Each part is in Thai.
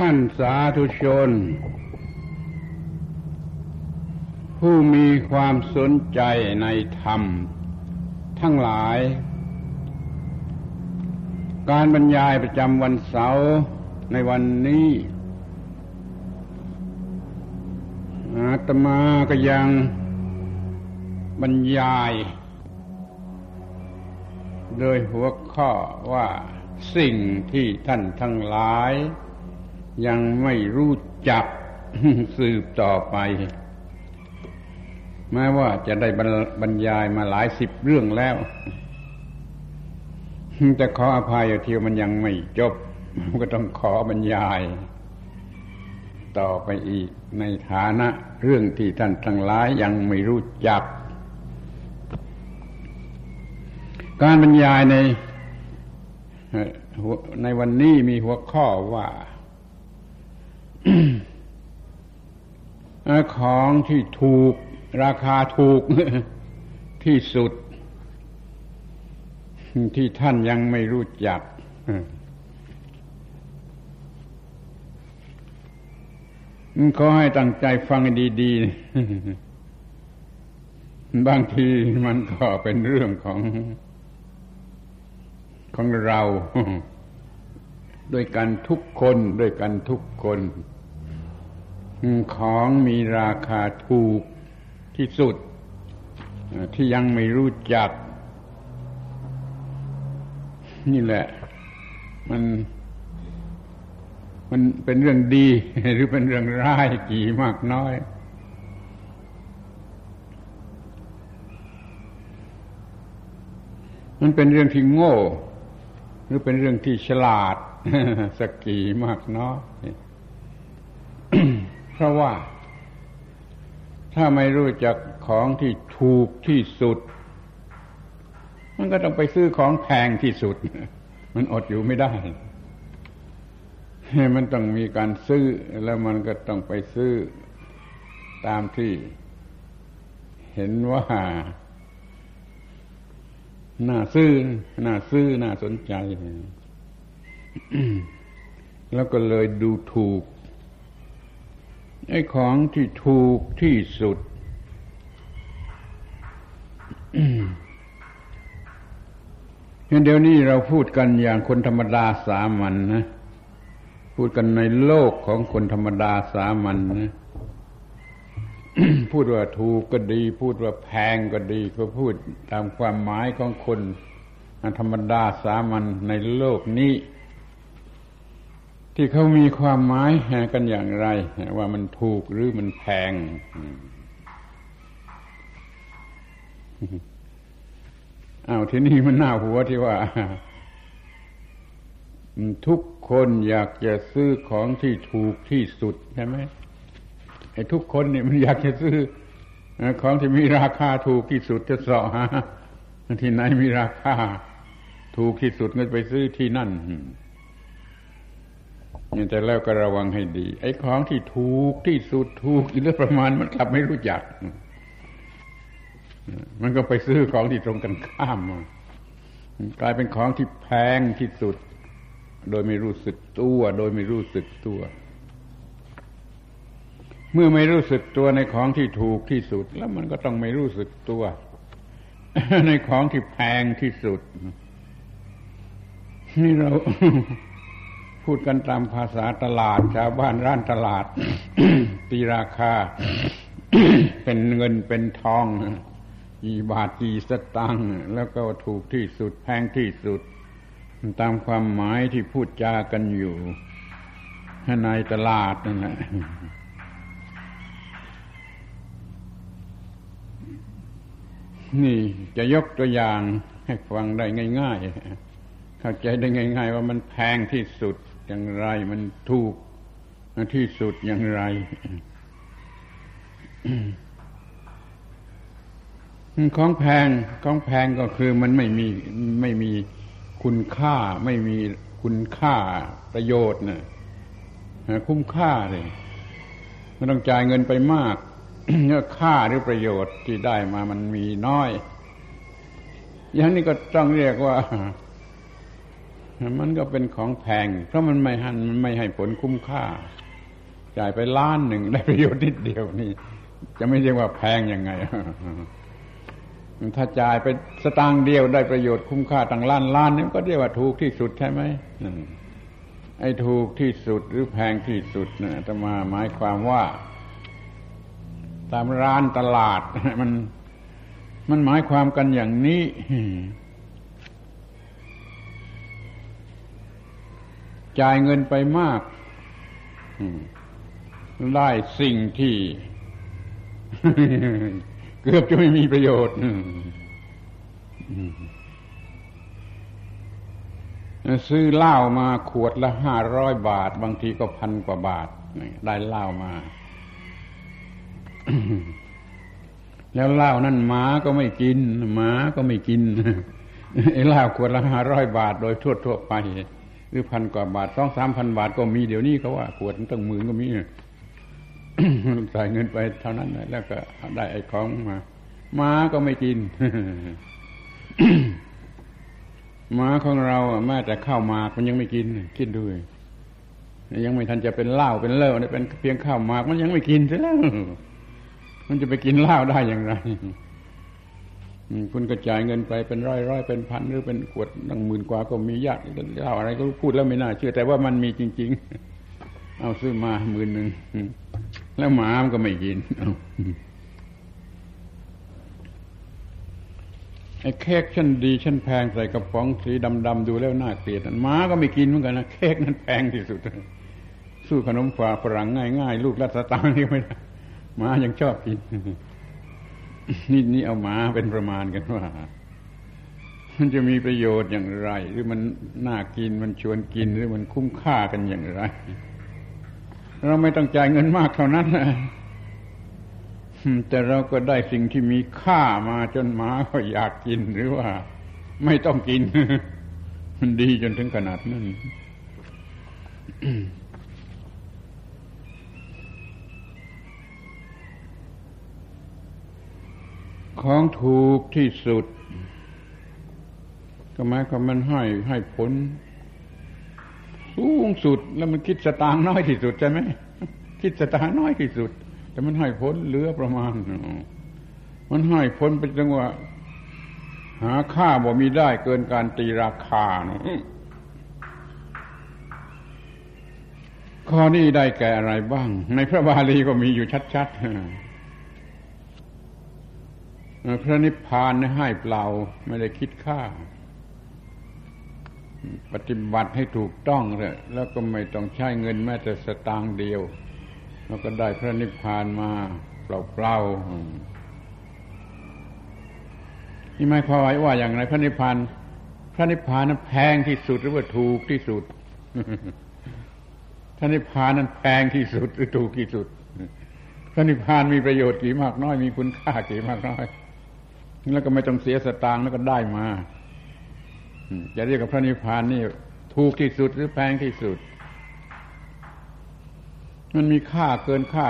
ท่านสาธุชน ผู้มีความสนใจในธรรม ทั้งหลาย การบรรยายประจำวันเสาร์ในวันนี้อาตมาก็ยังบรรยาย โดยหัวข้อว่าสิ่งที่ท่านทั้งหลาย ยังไม่รู้จักสืบต่อไปแม้ว่าจะได้บรรยายมาหลายสิบเรื่องแล้วจะขออภัยเที่ยวมันยังไม่จบก็ต้องขอบรรยาย ต่อไปอีกในฐานะเรื่องที่ท่านทั้งหลายยังไม่รู้จัก การบรรยายในในวันนี้มีหัวข้อว่า ของที่ถูกราคาถูกที่สุด ที่ท่านยังไม่รู้จัก ขอให้ตั้งใจฟังดีๆ บางทีมันก็เป็นเรื่องของของเรา ด้วยกันทุกคนด้วยกันทุกคน ของมีราคาถูกที่สุด ที่ยังไม่รู้จัก นี่แหละ มัน มันเป็นเรื่องดี หรือเป็นเรื่องร้ายกี่มากน้อย มันเป็นเรื่องที่โง่ หรือเป็นเรื่องที่ฉลาดสกี่มากน้อย เพราะว่า ถ้าไม่รู้จักของที่ถูกที่สุด มันก็ต้องไปซื้อของแพงที่สุด มันอดอยู่ไม่ได้ มันต้องมีการซื้อแล้วมันก็ต้องไปซื้อตามที่เห็นว่าน่าซื้อน่าซื้อน่าสนใจ แล้วก็เลยดูถูก ไอ้ของที่ถูกที่สุด เดี๋ยวนี้เราพูดกันอย่างคนธรรมดาสามัญนนะ พูดกันในโลกของคนธรรมดาสามัญนนะพูดว่าถูกก็ดี พูดว่าแพงก็ดี ก็พูดตามความหมายของคนธรรมดาสามัญในโลกนี้ ที่เขามีความหมายกันอย่างไร ว่ามันถูกหรือมันแพง อ้าวทีนี้มันหน่าหัวที่ว่า ทุกคนอยากจะซื้อของที่ถูกที่สุดใช่ไหมไอ้ทุกคนเนี่ยมันอยากจะซื้อของที่มีราคาถูกที่สุดจะสาะหาที่ไหนมีราคา ถูกที่สุดก็ไปซื้อที่นั่น แต่แล้วก็ระวังให้ดี ไอ้ของที่ถูกที่สุดถูกอีกเรื่องประมาณมันกลับไม่รู้จัก มันก็ไปซื้อของที่ตรงกันข้ามกลายเป็นของที่แพงที่สุด โดยไม่รู้สึกตัว โดยไม่รู้สึกตัว เมื่อไม่รู้สึกตัวในของที่ถูกที่สุด แล้วมันก็ต้องไม่รู้สึกตัว ในของที่แพงที่สุดนี่เรา พูดกันตามภาษาตลาดชาวบ้านร้านตลาดตีราคา เป็นเงินเป็นทองกี่บาทกี่สตังค์แล้วก็ถูกที่สุดแพงที่สุด ตามความหมายที่พูดจากันอยู่ในตลาดนั่นแหละนี่จะยกตัวอย่างให้ฟังได้ง่าย ๆ เข้าใจได้ง่าย ๆ ว่ามันแพงที่สุด อย่างไร มันถูกที่สุดอย่างไรของแพงของแพงก็คือมันไม่มีไม่มีคุณค่า ไม่มีคุณค่าประโยชน์นะคุ้มค่าเลยมันต้องจ่ายเงินไปมากเนื้อค่าหรือประโยชน์ที่ได้มามันมีน้อย อย่างนี้ก็ต้องเรียกว่า มันก็เป็นของแพง เพราะมันไม่หันมันไม่ให้ผลคุ้มค่า จ่ายไปล้านหนึ่งได้ประโยชน์นิดเดียวนี่ จะไม่เรียกว่าแพงยังไงถ้าจ่ายไปสตางค์เดียวได้ประโยชน์คุ้มค่าตั้งล้านล้านนี่ก็เรียกว่าถูกที่สุดใช่ไหมไอ้ถูกที่สุดหรือแพงที่สุดนะจะมาหมายความว่า ตามร้านตลาดมันมันหมายความกันอย่างนี้ จ่ายเงินไปมากได้สิ่งที่ เกือบจะไม่มีประโยชน์ซื้อเหล้ามาขวดละห้าร้อยบาท บางทีก็พันกว่าบาทได้เหล้ามา แล้วเหล้านั่นหมาก็ไม่กินหมาก็ไม่กินไอ้เหล้าขวดละห้าร้อยบาท โดยทั่วทั่วไป รือพันกว่าบาทสองสามพันบาทก็มีเดี๋ยวนี้เขาว่าขวดตั้งหมื่นก็มีใส่เงินไปเท่านั้นแล้วก็ได้ไอ้ของมาหมาก็ไม่กินหมาของเราแม้แต่ข้าวหมากมันยังไม่กิน คิดด้วยยังไม่ทันจะเป็นเหล้าเป็นเล่าเป็นเพียงข้าวหมากมันยังไม่กินซะแล้วมันจะไปกินเหล้าได้อย่างไร คุณกระจายเงินไปเป็นร้อยร้อยเป็นพันหรือเป็นขวดตั้งหมื่นกว่าก็มียากเล้าอะไรก็พูดแล้วไม่น่าเชื่อ แต่ว่ามันมีจริง ๆ เอาซื้อมาหมื่นหนึ่งแล้วหมามันก็ไม่กินไอ้เค้กชั้นดีชั้นแพงใส่กระป๋องสีดำๆดูแล้วน่าเกลียดหมาก็ไม่กินเหมือนกันนะเค้กนั้นแพงที่สุดสู้ขนมฝาฝรั่งง่ายๆลูกรัสตางนี่ไม่ได้หมายังชอบกิน นี่นี่เอาหมาเป็นประมาณกันว่า มันจะมีประโยชน์อย่างไร หรือมันน่ากินมันชวนกินหรือมันคุ้มค่ากันอย่างไร เราไม่ต้องจ่ายเงินมากเท่านั้นแต่เราก็ได้สิ่งที่มีค่ามาจนหมาก็อยากกินหรือว่า ไม่ต้องกิน มันดีจนถึงขนาดนั้น ของถูกที่สุด ก็หมายความมันให้ให้ผล สูงสุดแล้วมันคิดสตางค์น้อยที่สุดใช่ไหมคิดสตางค์น้อยที่สุด แต่มันให้ผลเหลือประมาณ มันให้ผลเป็นจังหวะหาค่าบ่มีได้เกินการตีราคาข้อนี้ได้แก่อะไรบ้าง ในพระบาลีก็มีอยู่ชัดๆ พระนิพพานให้เปล่าไม่ได้คิดค่า ปฏิบัติให้ถูกต้องเลยแล้วก็ไม่ต้องใช้เงินแม้แต่สตางค์เดียว แล้วก็ได้พระนิพพานมาเปล่าๆนี่ไม่พอไว้ว่าอย่างไรพระนิพพานพระนิพพานนั้นแพงที่สุดหรือว่าถูกที่สุดพระนิพพานนั้นแพงที่สุดหรือถูกที่สุดพระนิพพานมีประโยชน์กี่มากน้อยมีคุณค่ากี่มากน้อย แล้วก็ไม่ต้องเสียสตางค์แล้วก็ได้มาจะเรียกกับพระนิพพานนี่ถูกที่สุดหรือแพงที่สุด มันมีค่าเกินค่า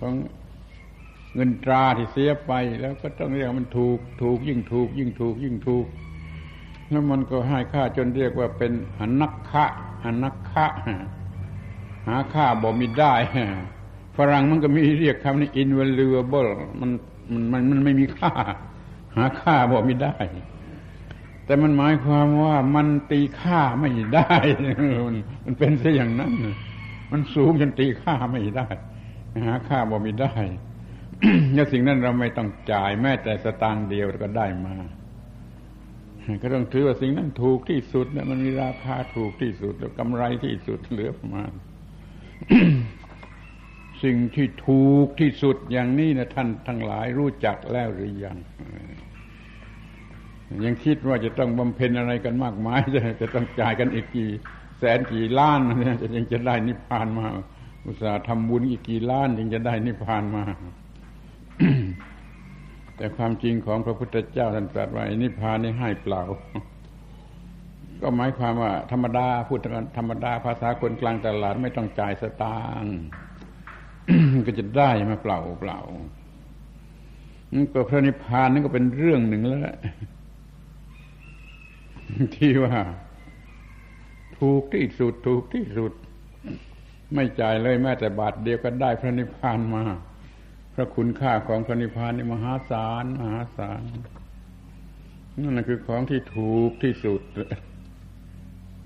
ของเงินตราที่เสียไป แล้วก็ต้องเรียกมันถูก ถูกยิ่งถูก ยิ่งถูก ยิ่งถูก แล้วมันก็ให้ค่าจนเรียกว่าเป็นอนักคะอนักคะหาค่าบ่มีได้ฝรั่งมันก็มีเรียกคำนี้ invaluable มันมันมันไม่มีค่า หาค่าบอกไม่ได้ แต่มันหมายความว่ามันตีค่าไม่ได้มันเป็นซะอย่างนั้นมันสูงจนตีค่าไม่ได้หาค่าบอกม่ได้แล้วสิ่งนั้นเราไม่ต้องจ่ายแม้แต่สตางค์เดียวก็ได้มา ก็ต้องถือว่าสิ่งนั้นถูกที่สุดนะมันมีราคาถูกที่สุด แล้วกำไรที่สุดเหลือประมาณ สิ่งที่ถูกที่สุดอย่างนี้นะท่านทั้งหลายรู้จักแล้วหรือยัง ยังคิดว่าจะต้องบำเพ็ญอะไรกันมากมาย จะจะต้องจ่ายกันอีกกี่แสนกี่ล้านเนี่ยจะยังจะได้นิพพานมา อุตส่าห์ทำบุญอีกกี่ล้านยังจะได้นิพพานมา แต่ความจริงของพระพุทธเจ้าท่านตรัสไว่านิพพานนี่ให้เปล่า ก็หมายความว่า ธรรมดาพูดธรรมดาภาษาคนกลางตลาดไม่ต้องจ่ายสตางค์ก็จะได้มาเปล่าเปล่าก็พระนิพพานนั่นก็เป็นเรื่องหนึ่งแล้ว ที่ว่า ถูกที่สุดถูกที่สุด ไม่จ่ายเลยแม้แต่บาทเดียวก็ได้พระนิพพานมา พระคุณค่าของพระนิพพานนี่มหาศาลมหาศาลนั่นคือของที่ถูกที่สุด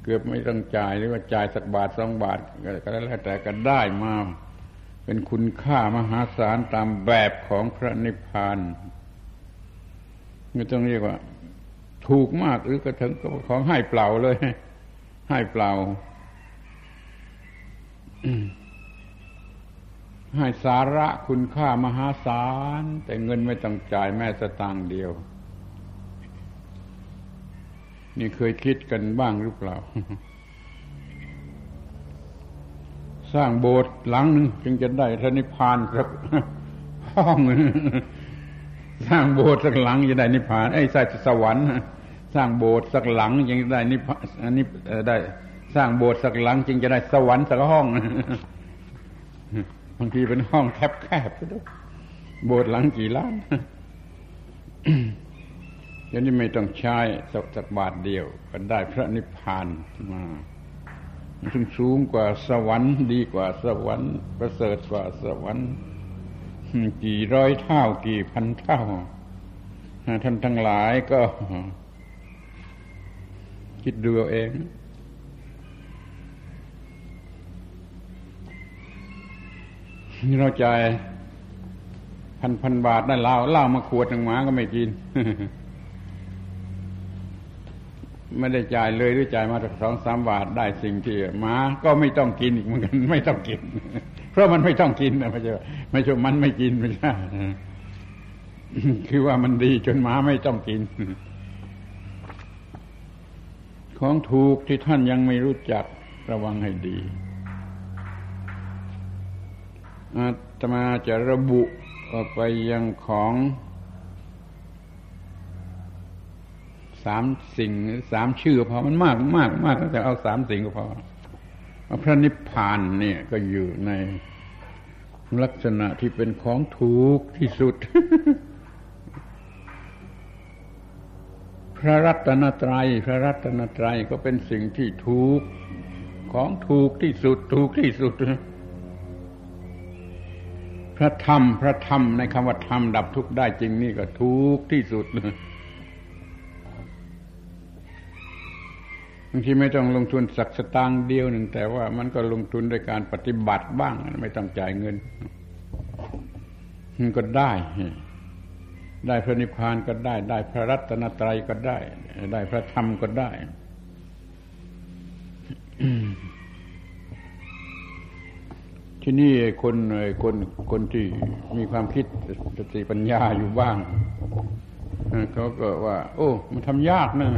เกือบไม่ต้องจ่ายหรือว่าจ่ายสักบาทสองบาทก็แล้วแต่ก็ได้มาเป็นคุณค่ามหาศาลตามแบบของพระนิพพานไม่ต้องเรียกว่า ถูกมากหรือกระถึงของให้เปล่าเลย ให้เปล่า ให้สาระคุณค่ามหาศาล แต่เงินไม่ต้องจ่ายแม้สตางค์เดียว นี่เคยคิดกันบ้างหรือเปล่า สร้างโบสถ์หลังหนึ่งจึงจะได้พระนิพพานสักห้องสร้างโบสถ์สักหลังจะได้นิพพานไอ้ใส่สวรรค์ สร้างโบสถ์สักหลังจึงจะได้นิพอันนี้ได้ สร้างโบสถ์สักหลังจึงจะได้สวรรค์สักห้องบางทีเป็นห้องแคบแคบด้วยโบสถ์หลังกี่ล้านเดี๋ยวนี้ไม่ต้องใช้สักบาทเดียว ก็ได้พระนิพพานมาซึ่งสูงกว่าสวรรค์ ดีกว่าสวรรค์ ประเสริฐกว่าสวรรค์กี่ร้อยเท่ากี่พันเท่าท่านทั้งหลายก็ คิดดูเอาเอง เราจ่ายพันพันบาทได้เหล้าเหล้ามาขวดหนึ่งหมาก็ไม่กิน ไม่ได้จ่ายเลยหรือจ่ายมาสักสองสามบาทได้สิ่งที่หมาก็ไม่ต้องกินอีกเหมือนกัน ไม่ต้องกิน เพราะมันไม่ต้องกินนะไม่ใช่ไม่ใช่มันไม่กินไม่ใช่คือว่ามันดีจนหมาไม่ต้องกิน ของถูกที่ท่านยังไม่รู้จักระวังให้ดี อาตมาจะระบุออกไปยังของสามสิ่งสามชื่อพอมันมากมากมากแต่เอาสามสิ่งก็พอพระนิพพานเนี่ยก็อยู่ในลักษณะที่เป็นของถูกที่สุด พระรัตนตรัย พระรัตนตรัยก็เป็นสิ่งที่ถูกของถูกที่สุดถูกที่สุด พระธรรมพระธรรมในคำว่าธรรมดับทุกข์ได้จริงนี่ก็ทุกที่สุดบางทีไม่ต้องลงทุนสักสตางค์เดียวหนึ่งแต่ว่ามันก็ลงทุนด้วยการปฏิบัติบ้าง ไม่ต้องจ่ายเงินมันก็ได้ ได้พระนิพพานก็ได้ ได้พระรัตนตรัยก็ได้ ได้พระธรรมก็ได้ ที่นี่คนคนคนที่มีความคิดสติปัญญาอยู่บ้างเขาก็ว่า โอ้ มันทำยากนะ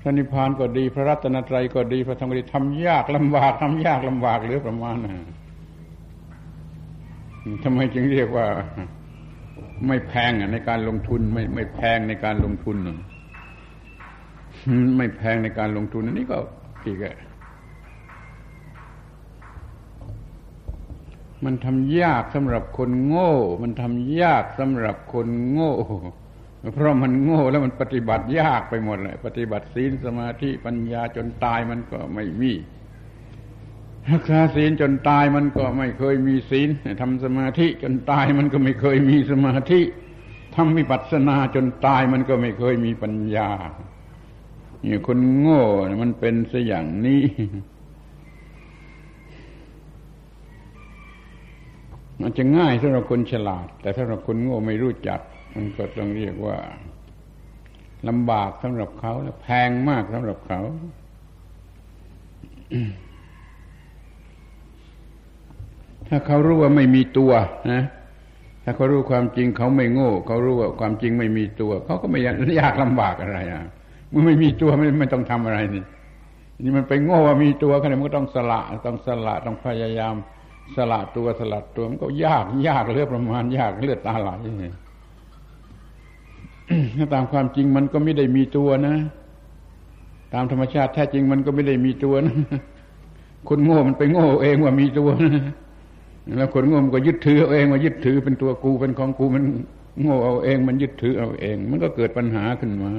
พระนิพพานก็ดี พระรัตนตรัยก็ดี พระธรรมก็ดีทำยากลำบากทำยากลำบากเหลือประมาณนะทำไมจึงเรียกว่า ไม่แพงในการลงทุน ไม่ไม่แพงในการลงทุนไม่แพงในการลงทุนอันนี้ก็อีกมันทำยากสำหรับคนโง่ มันทำยากสำหรับคนโง่ เพราะมันโง่แล้วมันปฏิบัติยากไปหมดเลยปฏิบัติศีลสมาธิปัญญาจนตายมันก็ไม่มี รักษาศีลจนตายมันก็ไม่เคยมีศีลทำสมาธิจนตายมันก็ไม่เคยมีสมาธิทำมิปัสนาจนตายมันก็ไม่เคยมีปัญญาเนี่ยคนโง่มันเป็นซะอย่างนี้มันจะง่ายสำหรับคนฉลาด แต่สำหรับคนโง่ไม่รู้จัก มันก็ต้องเรียกว่าลำบากสำหรับเขาและแพงมากสำหรับเขา ถ้าเขารู้ว่าไม่มีตัวนะถ้าเขารู้ความจริงเขาไม่โง่ เขารู้ว่าความจริงไม่มีตัว เขาก็ไม่ยากลำบากอะไรอะมันไม่มีตัวไม่ไม่ต้องทำอะไรนี่นี่มันไปโง่ว่ามีตัวขนาดมันก็ต้องสละต้องสละต้องพยายาม สละตัวสลัดตัวมันก็ยากยากเลือดประมาณ ยากเลือดตาไหลถ้าตามความจริงมันก็ไม่ได้มีตัวนะตามธรรมชาติแท้จริงมันก็ไม่ได้มีตัวนะคนโง่มันไปโง่เองว่ามีตัวนะ แล้วคนโง่มันก็ยึดถือเอาเองว่ายึดถือเป็นตัวกูเป็นของกูมันโง่เอาเอง มันยึดถือเอาเอง มันก็เกิดปัญหาขึ้นมา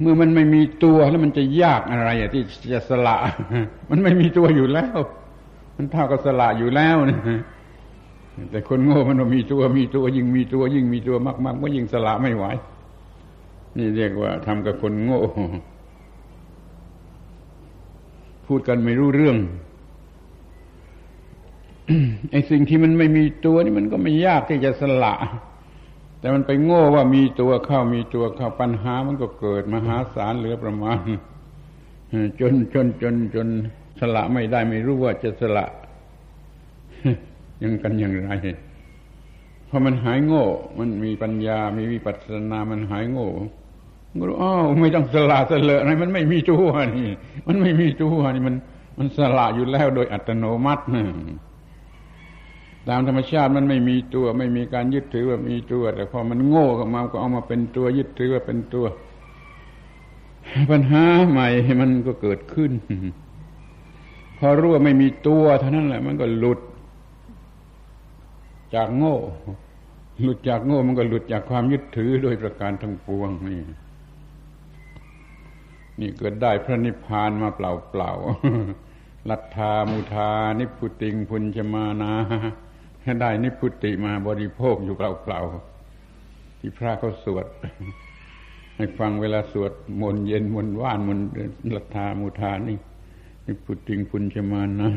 เมื่อมันไม่มีตัวแล้วมันจะยากอะไรอะที่จะสละ มันไม่มีตัวอยู่แล้ว มันเท่ากับสละอยู่แล้วนะแต่คนโง่มันมีตัวมีตัว ยิ่งมีตัว ยิ่งมีตัวมากๆก็ยิ่งสละไม่ไหวนี่เรียกว่าทำกับคนโง่ พูดกันไม่รู้เรื่องไอ้สิ่งที่มันไม่มีตัวนี่มันก็ไม่ยากที่จะสละ แต่มันไปโง่ว่ามีตัวเข้ามีตัวเข้าปัญหามันก็เกิดมหาศาลเหลือประมาณจนจนจนจนสละไม่ได้ไม่รู้ว่าจะสละยังกันอย่างไรพอมันหายโง่ มันมีปัญญา มีวิปัสสนา มันหายโง่ ก็รู้อ้าวไม่ต้องสละสละอะไรมันไม่มีตัวนี่ มันไม่มีตัวนี่มัน มันสละอยู่แล้วโดยอัตโนมัติตามธรรมชาติมันไม่มีตัว ไม่มีการยึดถือว่ามีตัว แต่พอมันโง่ขึ้นมาก็เอามาเป็นตัวยึดถือว่าเป็นตัว ปัญหาใหม่มันก็เกิดขึ้น พอรู้ว่าไม่มีตัวเท่านั้นแหละ มันก็หลุด จากโง่ หลุดจากโง่มันก็หลุดจากความยึดถือโดยประการทั้งปวงนี่ นี่เกิดได้พระนิพพานมาเปล่าเปล่าลัทธามุทานิพุติงพุญชมานาให้ได้นิพุติมาบริโภคอยู่เปล่าเปล่าที่พระเขาสวด ให้ฟังเวลาสวดมนเย็นมนว่านมนลัทธามุทานี่นิพุติงพุญชมานา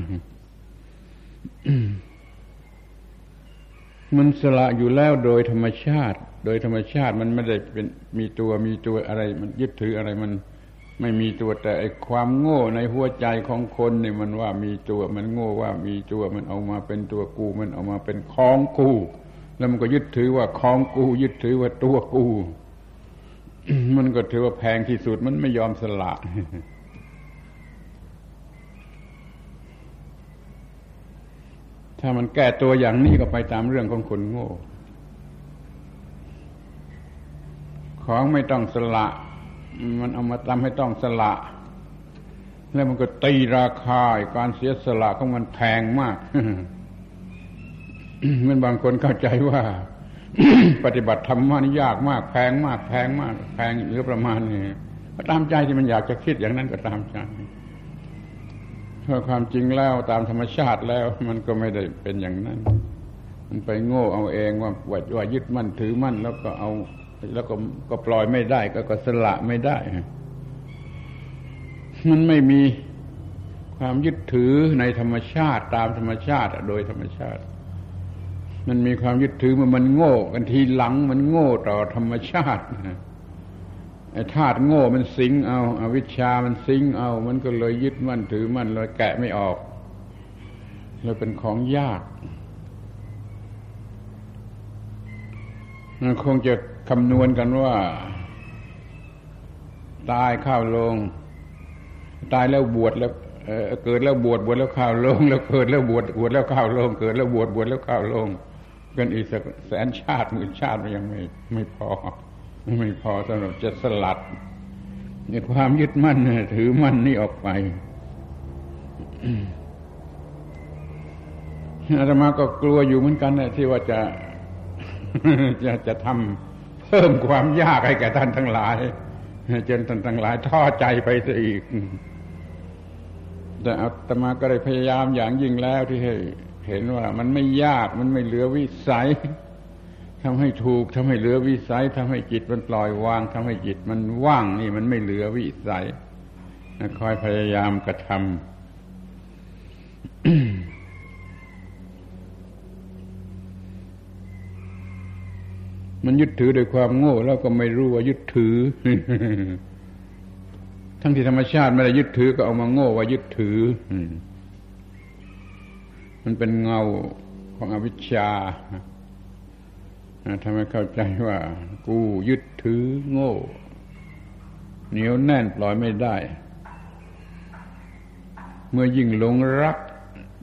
มันสละอยู่แล้วโดยธรรมชาติ โดยธรรมชาติมันไม่ได้เป็นมีตัวมีตัวอะไร มันยึดถืออะไรมัน ไม่มีตัวแต่ไอความโง่ในหัวใจของคนเนี่ยมันว่ามีตัวมันโง่ว่ามีตัวมันเอามาเป็นตัวกูมันเอามาเป็นของกู แล้วมันก็ยึดถือว่าของกู ยึดถือว่าตัวกู มันก็ถือว่าแพงที่สุดมันไม่ยอมสละถ้ามันแก้ตัวอย่างนี้ก็ไปตามเรื่องของคนโง่ ของไม่ต้องสละ มันเอามาทำให้ต้องสละ แล้วมันก็ตีราคาการเสียสละของมันแพงมากมื่อบางคนเข้าใจว่า ปฏิบัติธรรมนี่ยากมาก แพงมากแพงมาก แพงเหลือประมาณนี้ก็ตามใจที่มันอยากจะคิดอย่างนั้นก็ตามใจเพราะความจริงแล้วตามธรรมชาติแล้ว มันก็ไม่ได้เป็นอย่างนั้น มันไปโง่เอาเองว่าว่ายึดมั่นถือมั่นแล้วก็เอา แล้วก็ก็ปล่อยไม่ได้ ก็ก็สละไม่ได้ มันไม่มีความยึดถือในธรรมชาติตามธรรมชาติโดยธรรมชาติ มันมีความยึดถือมันมันโง่กันทีหลังมันโง่ต่อธรรมชาติไอ้ธาตุโง่มันสิงเอาอาวิชชามันสิงเอา มันก็เลยยึดมั่นถือมั่นเลยแกะไม่ออกเลยเป็นของยากมันคงจะ คำนวณกันว่า ตายข้าวลง ตายแล้วบวชแล้วเกิดแล้วบวชบวชแล้วข้าวลง แล้วเกิดแล้วบวชบวชแล้วข้าวลง เกิดแล้วบวชบวชแล้วข้าวลง กันอีกสักแสนชาติหมื่นชาติมันยังไม่ไม่พอ ไม่พอสำหรับจะสลัดในความยึดมั่นถือมั่นนี่ออกไปอาตมาก็กลัวอยู่เหมือนกันนะที่ว่าจะจะจะทำ เพิ่มความยากให้แก่ท่านทั้งหลายจนท่านทั้งหลายท้อใจไปซะอีก แต่อาตมาก็ได้พยายามอย่างยิ่งแล้วที่ให้เห็นว่ามันไม่ยากมันไม่เหลือวิสัยทำให้ถูกทำให้เหลือวิสัยทำให้จิตมันปล่อยวางทำให้จิตมันว่างนี่มันไม่เหลือวิสัยคอยพยายามกระทำ ยึดถือโดยความโง่ แล้วก็ไม่รู้ว่ายึดถือ ทั้งที่ธรรมชาติไม่ได้ยึดถือก็เอามาโง่ว่ายึดถือมันเป็นเงาของอวิชชาทำให้เข้าใจว่า กูยึดถือโง่ เหนียวแน่นปล่อยไม่ได้ เมื่อยิ่งหลงรัก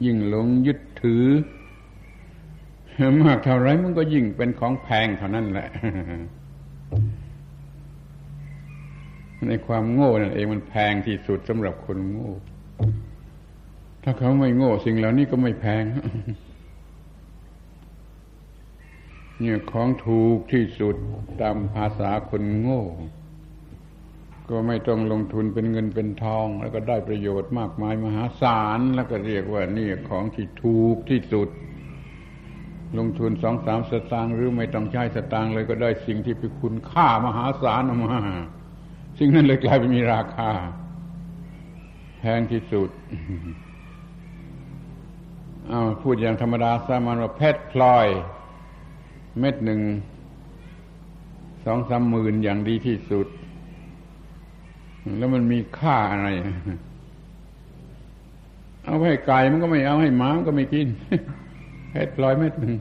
ยิ่งหลงยึดถือ มากเท่าไรมันก็ยิ่งเป็นของแพงเท่านั้นแหละในความโง่นั่นเองมันแพงที่สุดสำหรับคนโง่ ถ้าเขาไม่โง่สิ่งเหล่านี้ก็ไม่แพง เนี่ยของถูกที่สุดตามภาษาคนโง่ ก็ก็ไม่ต้องลงทุนเป็นเงินเป็นทอง แล้วก็ได้ประโยชน์มากมายมหาศาลแล้วก็เรียกว่านี่ของที่ถูกที่สุด ลงทุนสองสามสตางค์หรือไม่ต้องใช้สตางค์เลยก็ได้สิ่งที่เป็นคุณค่ามหาศาลออกมาสิ่งนั้นเลยกลายเป็นมีราคา แพงที่สุดเอาพูดอย่างธรรมดาสามัญว่าเพชรพลอย เม็ดหนึ่งสองสามหมื่นอย่างดีที่สุด แล้วมันมีค่าอะไร เอาให้ไก่มันก็ไม่เอาให้หมามันก็ไม่กิน เพชรพลอยเม็ดหนึ่ง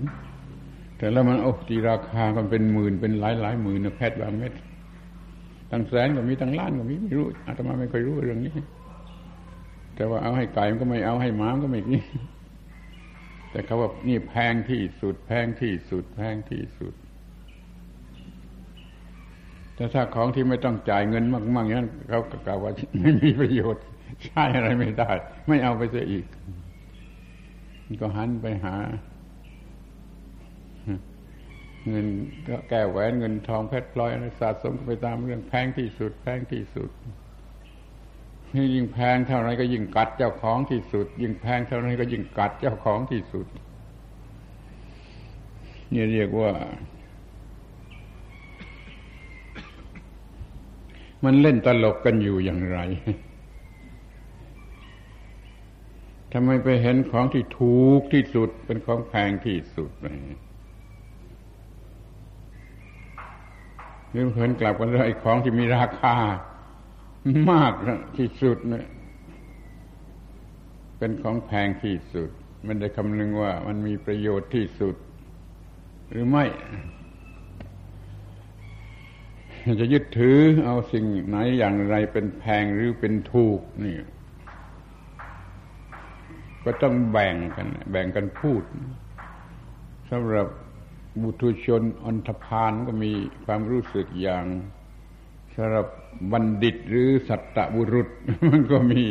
แต่แล้วมันโอ้ตีราคากันเป็นหมื่นเป็นหลายหลายหมื่นนะเพชรบางเม็ดตั้งแสนก็มีตั้งล้านก็มีไม่รู้อาตมาไม่เคยรู้เรื่องนี้ แต่ว่าเอาให้ไก่มันก็ไม่เอาให้หมามันก็ไม่กินแต่เขาว่านี่แพงที่สุด แพงที่สุด แพงที่สุดแต่ถ้าของที่ไม่ต้องจ่ายเงินมากๆอย่างนั้นเขากล่าวว่าไม่มีประโยชน์ใช้อะไรไม่ได้ ไม่เอาไปเสียอีก ก็หันไปหา เงินก็แก้แหวนเงินทองเพชรพลอยอะไรสะสมไปตามเรื่องแพงที่สุด แพงที่สุดนี่ยิ่งแพงเท่าไรก็ยิ่งกัดเจ้าของที่สุด ยิ่งแพงเท่าไรก็ยิ่งกัดเจ้าของที่สุดนี่เรียกว่า มันเล่นตลกกันอยู่อย่างไร ทำไมไปเห็นของที่ถูกที่สุดเป็นของแพงที่สุดหรือเห็นกลับกันเลยของที่มีราคามากที่สุดเนี่ยเป็นของแพงที่สุด มันได้คำนึงว่ามันมีประโยชน์ที่สุด หรือไม่จะยึดถือเอาสิ่งไหนอย่างไรเป็นแพงหรือเป็นถูกนี่ ก็ต้องแบ่งกัน แบ่งกันพูดสำหรับบุตุชนอันธพาลก็มีความรู้สึกอย่างสำหรับบัณฑิตหรือสัตตบุรุษ มันก็มี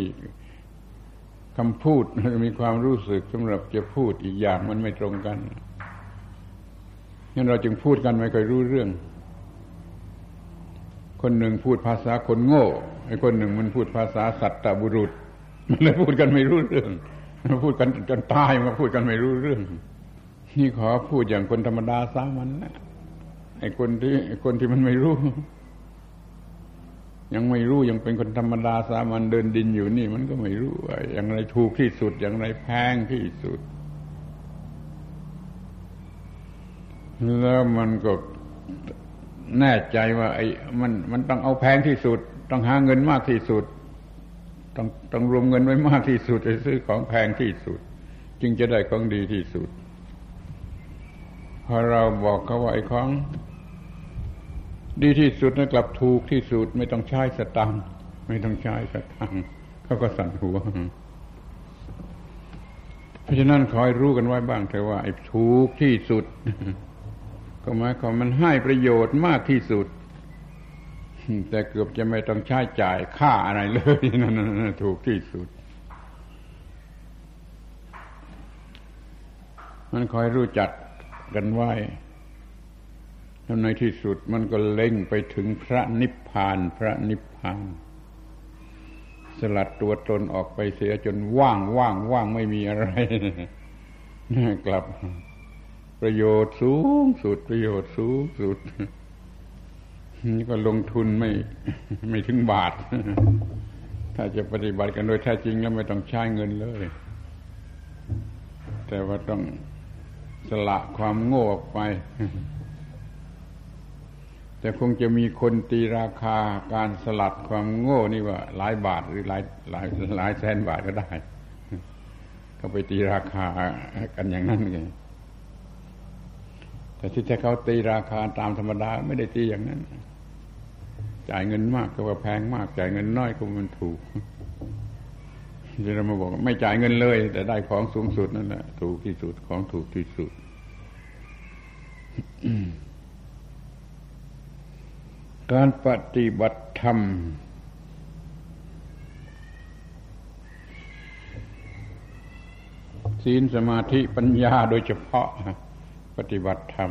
คำพูดมีความรู้สึกสำหรับจะพูดอีกอย่างมันไม่ตรงกันงั้นเราจึงพูดกันไม่เคยรู้เรื่อง คนหนึ่งพูดภาษาคนโง่ไอ้คนหนึ่งมันพูดภาษาสัตตบุรุษ มันเลยพูดกันไม่รู้เรื่อง มาพูดกันจนตายมาพูดกันไม่รู้เรื่อง นี่ขอพูดอย่างคนธรรมดาสามัญนะไอ้คนที่คนที่มันไม่รู้ ยังไม่รู้ยังเป็นคนธรรมดาสามัญเดินดินอยู่นี่ มันก็ไม่รู้ว่าอย่างไรถูกที่สุด อย่างไรแพงที่สุด แล้วมันก็แน่ใจว่า ไอ้มันมันต้องเอาแพงที่สุด ต้องหาเงินมากที่สุด ต้องต้องรวมเงินไว้มากที่สุดไปซื้อของแพงที่สุด จึงจะได้ของดีที่สุด พอเราบอกเขาว่าไอ้ของ ดีที่สุดนะกลับถูกที่สุด ไม่ต้องใช้สตังค์ไม่ต้องใช้สตังค์เขาก็สั่นหัวเพราะฉะนั้นคอยรู้กันไว้บ้างเถอะว่าไอ้ถูกที่สุดก็หมายความมันให้ประโยชน์มากที่สุด แต่เกือบจะไม่ต้องใช้จ่ายค่าอะไรเลยนั่นถูกที่สุด มันคอยรู้จักกันไว้แล้วในที่สุดมันก็เล่งไปถึงพระนิพพาน พระนิพพาน สลัดตัวตนออกไปเสียจนว่างว่างว่างไม่มีอะไรกลับ ประโยชน์สูงสุดประโยชน์สูงสุด ก็ลงทุนไม่ไม่ถึงบาท ถ้าจะปฏิบัติกันโดยแท้จริงแล้วไม่ต้องใช้เงินเลย แต่ว่าต้องสละความโง่ออกไป แต่คงจะมีคนตีราคาการสลัดความโง่นี่ว่า หลายบาทหรือหลายหลายหลายแสนบาทก็ได้เขาไปตีราคากันอย่างนั้นไงแต่ที่แท้เขาตีราคาตามธรรมดาไม่ได้ตีอย่างนั้น จ่ายเงินมากก็ว่าแพงมาก จ่ายเงินน้อยก็มันถูกที่เรามาบอกไม่จ่ายเงินเลย แต่ได้ของสูงสุดนั่นแหละถูกที่สุดของถูกที่สุดการปฏิบัติธรรม ศีลสมาธิปัญญาโดยเฉพาะ ปฏิบัติธรรม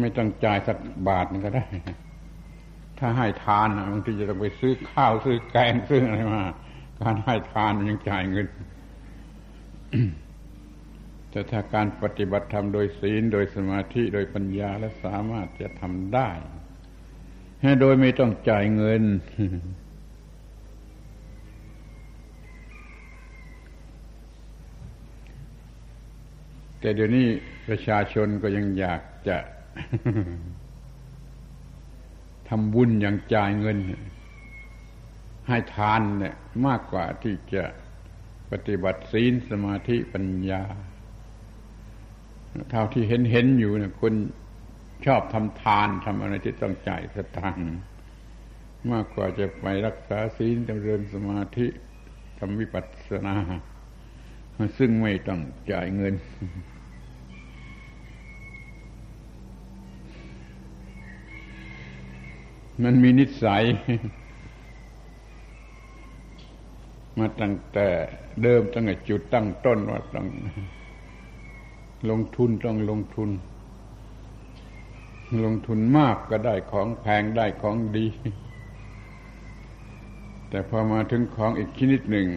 ไม่ต้องจ่ายสักบาทก็ได้ ถ้าให้ทานบางทีจะต้องไปซื้อข้าวซื้อแกงซื้ออะไรมา การให้ทานมันยังจ่ายเงิน แต่ถ้าการปฏิบัติธรรมโดยศีลโดยสมาธิโดยปัญญาและสามารถจะทำได้ ให้โดยไม่ต้องจ่ายเงินแต่เดี๋ยวนี้ประชาชนก็ยังอยากจะ ทำบุญอย่างจ่ายเงิน ให้ทานเนี่ยมากกว่าที่จะปฏิบัติศีลสมาธิปัญญา เท่าที่เห็นเห็นอยู่เนี่ยคนชอบทำทานทำอะไรที่ต้องจ่ายสตางค์มากกว่าจะไปรักษาศีลจำเริญสมาธิทำวิปัสสนา ซึ่งไม่ต้องจ่ายเงิน มันมีนิสัย มาตั้งแต่เดิมตั้งแต่จุดตั้งต้นว่าต้องลงทุนต้องลงทุน ลงทุนมากก็ได้ของแพงได้ของดี แต่พอมาถึงของอีกชนิดหนึ่ง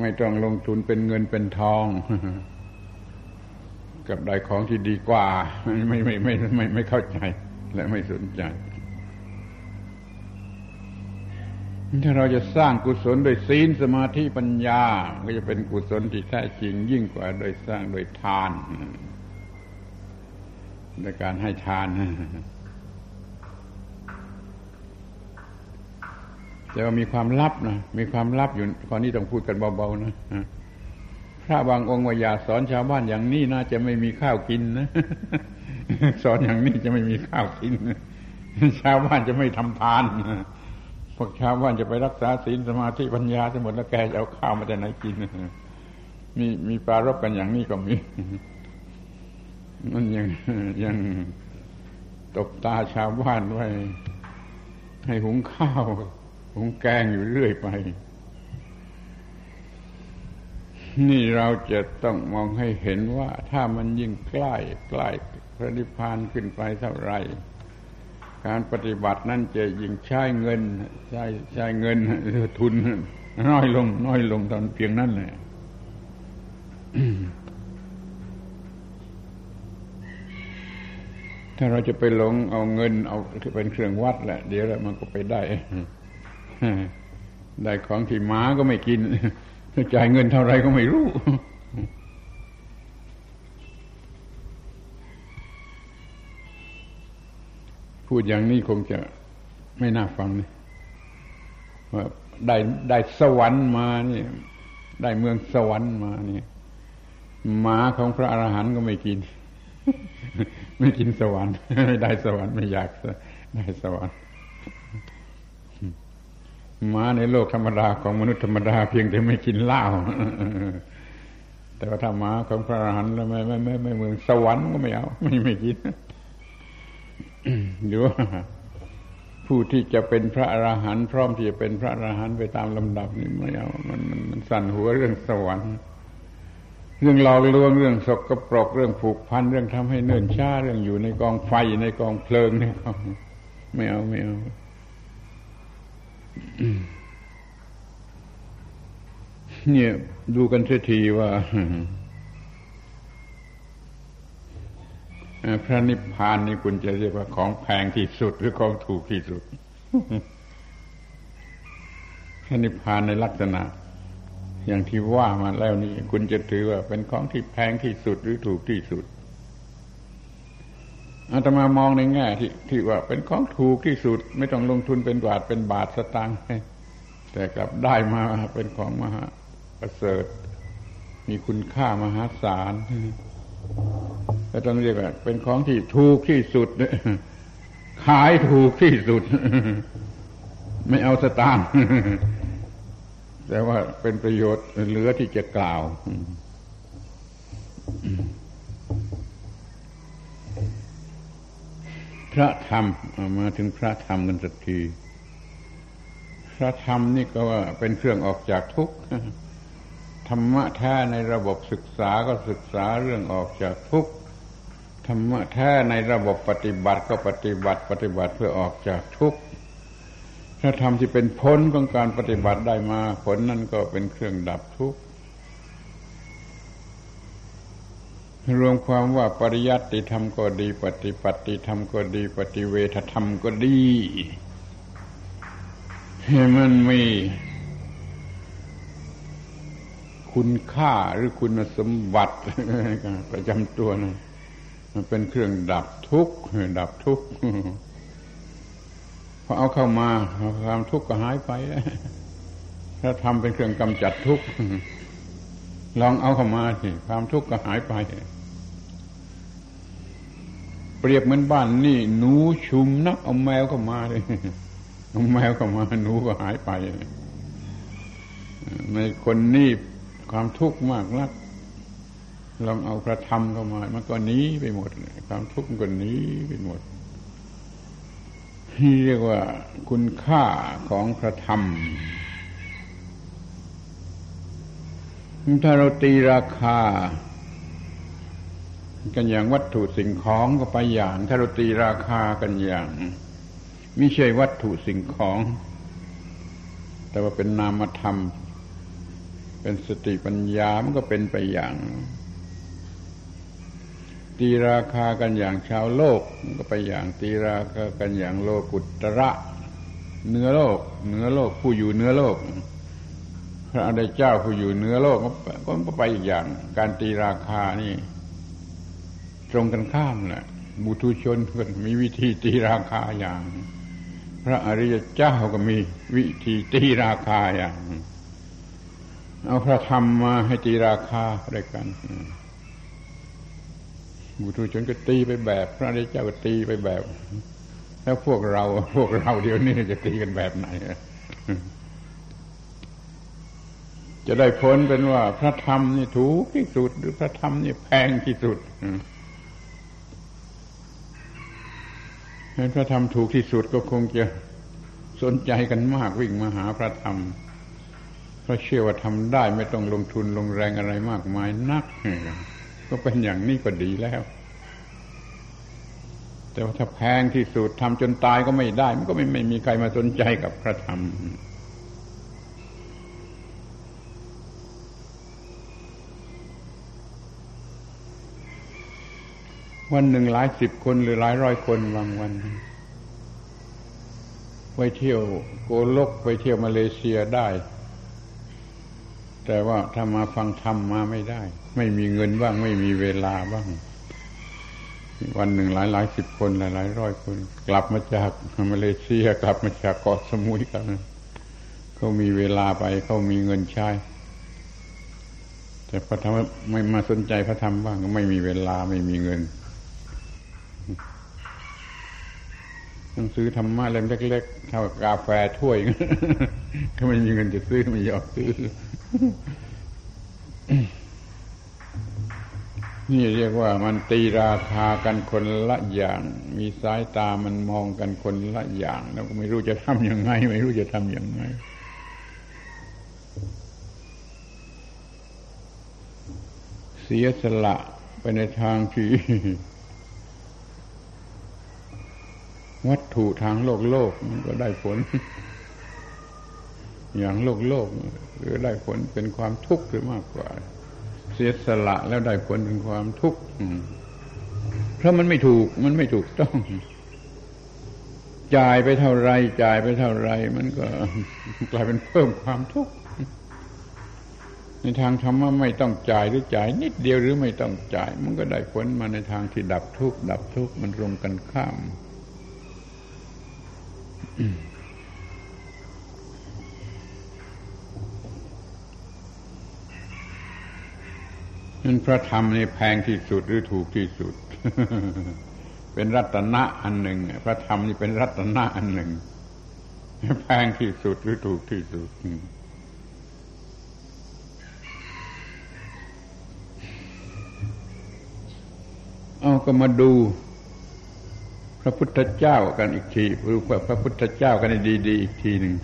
ไม่ต้องลงทุนเป็นเงินเป็นทอง กับได้ของที่ดีกว่า ไม่ไม่ไม่ไม่ไม่เข้าใจและไม่สนใจ ถ้าเราจะสร้างกุศลโดยศีลสมาธิปัญญา ก็จะเป็นกุศลที่แท้จริงยิ่งกว่าโดยสร้างโดยทานในการให้ทานแต่ว่ามีความลับนะมีความลับอยู่ข้อนี้ต้องพูดกันเบาๆนะพระบางองค์ว่าอย่าสอนชาวบ้านอย่างนี้น่าจะไม่มีข้าวกินนะสอนอย่างนี้จะไม่มีข้าวกินชาวบ้านจะไม่ทำทาน พวกชาวบ้านจะไปรักษาศีลสมาธิปัญญาทั้งหมดแล้วแกจะเอาข้าวมาแต่ไหนกินมีมีปลารบกันอย่างนี้ก็มีมันยังยังตบตาชาวบ้านไว้ ให้หุงข้าว หุงแกงอยู่เรื่อยไป นี่เราจะต้องมองให้เห็นว่า ถ้ามันยิ่งใกล้ใกล้พระนิพพานขึ้นไปเท่าไหร่ การปฏิบัตินั่นจะยิ่งใช้เงิน ใช้ใช้เงินทุน น้อยลง น้อยลงตอนเพียงนั้นแหละถ้าเราจะไปหลงเอาเงิน เอาเป็นเครื่องวัดแหละ เดี๋ยวแล้วมันก็ไปได้ได้ของที่หมาก็ไม่กินจ่ายเงินเท่าไรก็ไม่รู้ พูดอย่างนี้คงจะไม่น่าฟังนะว่าได้ได้สวรรค์มาเนี่ยได้เมืองสวรรค์มาเนี่ยหมาของพระอรหันต์ก็ไม่กิน ไม่กินสวรรค์ไม่ได้สวรรค์ไม่อยากได้สวรรค์ม้าในโลกธรรมดาของมนุษย์ธรรมดาเพียงแต่ไม่กินเหล้าแต่ว่าถ้าม้าของพระอรหันต์แล้วไม่ไม่ไม่ไม่เมืองสวรรค์ก็ไม่เอาไม่ไม่กิน หรือว่าผู้ที่จะเป็นพระอรหันต์พร้อมที่จะเป็นพระอรหันต์ไปตามลำดับนี่ไม่เอามันมันมันสั่นหัวเรื่องสวรรค์เรื่องหลอกลวงเรื่องสกกระปรกเรื่องผูกพันเรื่องทำให้เนิ่นช้าเรื่องอยู่ในกองไฟในกองเพลิงนี่เขาไม่เอาไม่เอาเนี่ยดูกันเสียทีว่า พระนิพพานนี่คุณจะเรียกว่าของแพงที่สุดหรือของถูกที่สุด พระนิพพานในลักษณะ อย่างที่ว่ามาแล้วนี่คุณจะถือว่าเป็นของที่แพงที่สุดหรือถูกที่สุดอาตมามองในแง่ที่ที่ว่าเป็นของถูกที่สุด ไม่ต้องลงทุนเป็นบาทเป็นบาทสตางค์แต่กลับได้มาเป็นของมหาประเสริฐ มีคุณค่ามหาศาล ก็ต้องเรียกว่าเป็นของที่ถูกที่สุดขายถูกที่สุด ไม่เอาสตางค์แต่ว่าเป็นประโยชน์เหลือที่จะกล่าวพระธรรมมาถึงพระธรรมกันสักทีพระธรรมนี่ก็ว่าเป็นเครื่องออกจากทุกข์ธรรมะแท้ในระบบศึกษาก็ศึกษาเรื่องออกจากทุกข์ ธรรมะแท้ในระบบปฏิบัติก็ปฏิบัติปฏิบัติเพื่อออกจากทุกข์ถ้าทำที่เป็นผลของการปฏิบัติได้มา ผลนั้นก็เป็นเครื่องดับทุกข์รวมความว่าปริยัติธรรมก็ดี ปฏิปัติธรรมก็ดี ปฏิเวทธรรมก็ดีให้มันมีคุณค่าหรือคุณสมบัติประจำตัวนะ มันเป็นเครื่องดับทุกข์ดับทุกข์พอเอาเข้ามาความทุกข์ก็หายไปแล้วถ้าทำเป็นเครื่องกำจัดทุกข์ลองเอาเข้ามาสิความทุกข์ก็หายไป เปรียบเหมือนบ้านนี่หนูชุมนักเอาแมวเข้ามาเลยเอาแมวเข้ามาหนูก็หายไปในคนนี่ความทุกข์มากนัก ลองเอาพระธรรมเข้ามา มันก็หนีไปหมดความทุกข์มันก็หนีไปหมดที่เรียกว่าคุณค่าของพระธรรม ถ้าเราตีราคา กันอย่างวัตถุสิ่งของก็ไปอย่าง ถ้าเราตีราคากันอย่างไม่ใช่วัตถุสิ่งของ แต่ว่าเป็นนามธรรม เป็นสติปัญญามันก็เป็นไปอย่าง ตีราคากันอย่างชาวโลกมันก็ไปอย่างตีราคากันอย่างโลกุตระเนื้อโลกเนื้อโลกผู้อยู่เนื้อโลก พระอริยเจ้าผู้อยู่เนื้อโลกก็ไปอีกอย่าง การตีราคานี่ ตรงกันข้ามแหละบุตุชนมีวิธีตีราคาอย่าง พระอริยเจ้าก็มีวิธีตีราคาอย่าง เอาพระธรรมมาให้ตีราคาด้วยกัน บุตรชนก็ตีไปแบบ พระอริยเจ้าก็ตีไปแบบ แล้วพวกเราพวกเราเดี๋ยวนี้จะตีกันแบบไหนจะได้ผลเป็นว่า พระธรรมนี่ถูกที่สุด หรือพระธรรมนี่แพงที่สุดเห็นพระธรรมถูกที่สุดก็คงจะสนใจกันมากวิ่งมาหาพระธรรมเพราะเชื่อว่าทำได้ไม่ต้องลงทุนลงแรงอะไรมากมายนัก ก็เป็นอย่างนี้ก็ดีแล้ว แต่ว่าถ้าแพงที่สุดทำจนตายก็ไม่ได้ มันก็ไม่ไม่มีใครมาสนใจกับพระธรรมวันหนึ่งหลายสิบคนหรือหลายร้อยคนบางวันไปเที่ยวโกลกไปเที่ยวมาเลเซียได้ แต่ว่าถ้ามาฟังธรรมมาไม่ได้ ไม่มีเงินบ้าง ไม่มีเวลาบ้าง วันหนึ่งหลายหลายสิบคนหลายหลายร้อยคน กลับมาจากมาเลเซียกลับมาจากเกาะสมุยกันเขามีเวลาไปเขามีเงินใช้แต่พระธรรมไม่มาสนใจพระธรรมบ้างก็ไม่มีเวลาไม่มีเงินหนังสือธรรมะเล่มเล็กๆเท่ากาแฟถ้วยก็ไม่มีเงินจะซื้อไม่ยอมซื้อ นี่เรียกว่ามันตีราคากันคนละอย่าง มีสายตามันมองกันคนละอย่าง แล้วก็ไม่รู้จะทำยังไง ไม่รู้จะทำยังไงเสียสละไปในทางที่วัตถุทางโลกโลกมันก็ได้ผล อย่างโลกโลกหรือได้ผลเป็นความทุกข์หรือมากกว่า สียสละแล้วได้ผลเป็นความทุกข์เพราะมันไม่ถูกมันไม่ถูกต้อง จ่ายไปเท่าไรจ่ายไปเท่าไร มันก็กลายเป็นเพิ่มความทุกข์ในทางธรรมะไม่ต้องจ่ายหรือจ่าย นิดเดียวหรือไม่ต้องจ่าย มันก็ได้ผลมาในทางที่ดับทุกข์ดับทุกข์มันรวมกันข้าม นั่นพระธรรมนี่แพงที่สุดหรือถูกที่สุด เป็นรัตนะอันหนึ่ง พระธรรมนี่เป็นรัตนะอันหนึ่ง แพงที่สุดหรือถูกที่สุดเอาก็มาดู พระพุทธเจ้ากันอีกทีหรือพระพุทธเจ้ากันดีๆอีกทีหนึ่ง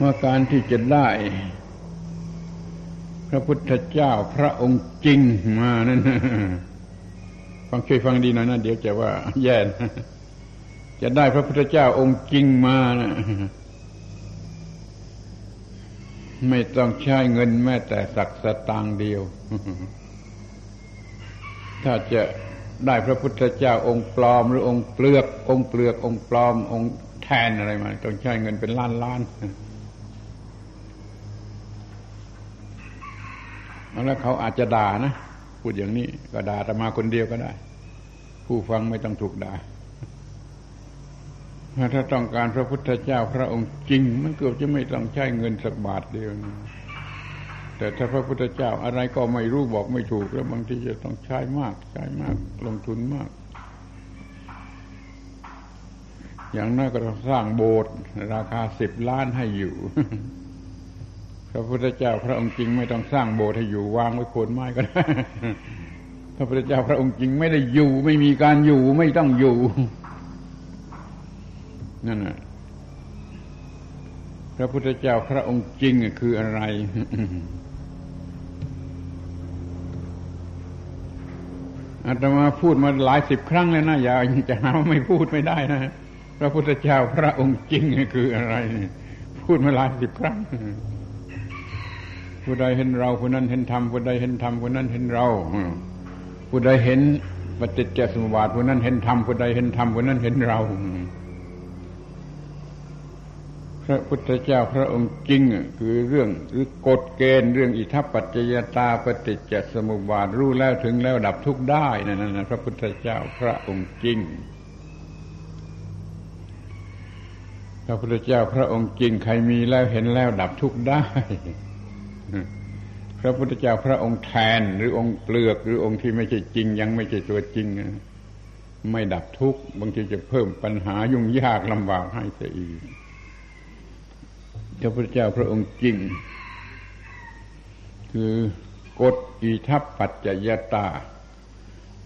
ว่าการที่จะได้ พระพุทธเจ้าพระองค์จริงมานั่นฟังช่วยฟังดีหน่อยนะเดี๋ยวจะว่า แย่จะได้พระพุทธเจ้าองค์จริงมานะไม่ต้องใช้เงินแม้แต่สักสตางค์เดียว ถ้าจะได้พระพุทธเจ้าองค์ปลอม หรือองค์เปลือก องค์เปลือกองค์ปลอม องค์แทนอะไรมาต้องใช้เงินเป็นล้านล้าน แล้วเขาอาจจะด่านะ พูดอย่างนี้ก็ด่าแต่มาคนเดียวก็ได้ ผู้ฟังไม่ต้องถูกด่าถ้าต้องการพระพุทธเจ้าพระองค์จริง มันเกือบจะไม่ต้องใช้เงินสักบาทเดียวนะแต่ถ้าพระพุทธเจ้าอะไรก็ไม่รู้บอกไม่ถูกแล้วบางทีจะต้องใช้มากใช้มากลงทุนมาก อย่างน้อยก็ต้องสร้างโบสถ์ราคาสิบล้านให้อยู่ พระพุทธเจ้าพระองค์จริงไม่ต้องสร้างโบสถ์ให้อยู่วางไว้โคนไม้ก็ได้พระพุทธเจ้าพระองค์จริงไม่ได้อยู่ ไม่มีการอยู่ไม่ต้องอยู่นั่นแหละพระพุทธเจ้าพระองค์จริงคืออะไรอาตมาพูดมาหลายสิบครั้งแล้วนะอย่าจะหาว่าไม่พูดไม่ได้นะพระพุทธเจ้าพระองค์จริงคืออะไร พูดมาหลายสิบครั้ง ผู้ใดเห็นเราผู้นั้นเห็นธรรมผู้ใดเห็นธรรมผู้นั้นเห็นเราผู้ใดเห็นปฏิจจสมุปบาทผู้นั้นเห็นธรรมผู้ใดเห็นธรรมผู้นั้นเห็นเรา พระพุทธเจ้าพระองค์จริงคือเรื่องหรือกฎเกณฑ์เรื่องอิทัปปัจจยตาปฏิจจสมุปบาทรู้แล้วถึงแล้วดับทุกข์ได้นั่นนะพระพุทธเจ้าพระองค์จริงพระพุทธเจ้าพระองค์จริงใครมีแล้วเห็นแล้วดับทุกข์ได้ พระพุทธเจ้าพระองค์แทนหรือองค์เปลือก หรือองค์ที่ไม่ใช่จริง ยังไม่ใช่ตัวจริงไม่ดับทุกข์บางทีจะเพิ่มปัญหายุ่งยากลำบากให้เสียอีกพระพุทธเจ้าพระองค์จริง คือกฎอิทัปปัจจยตา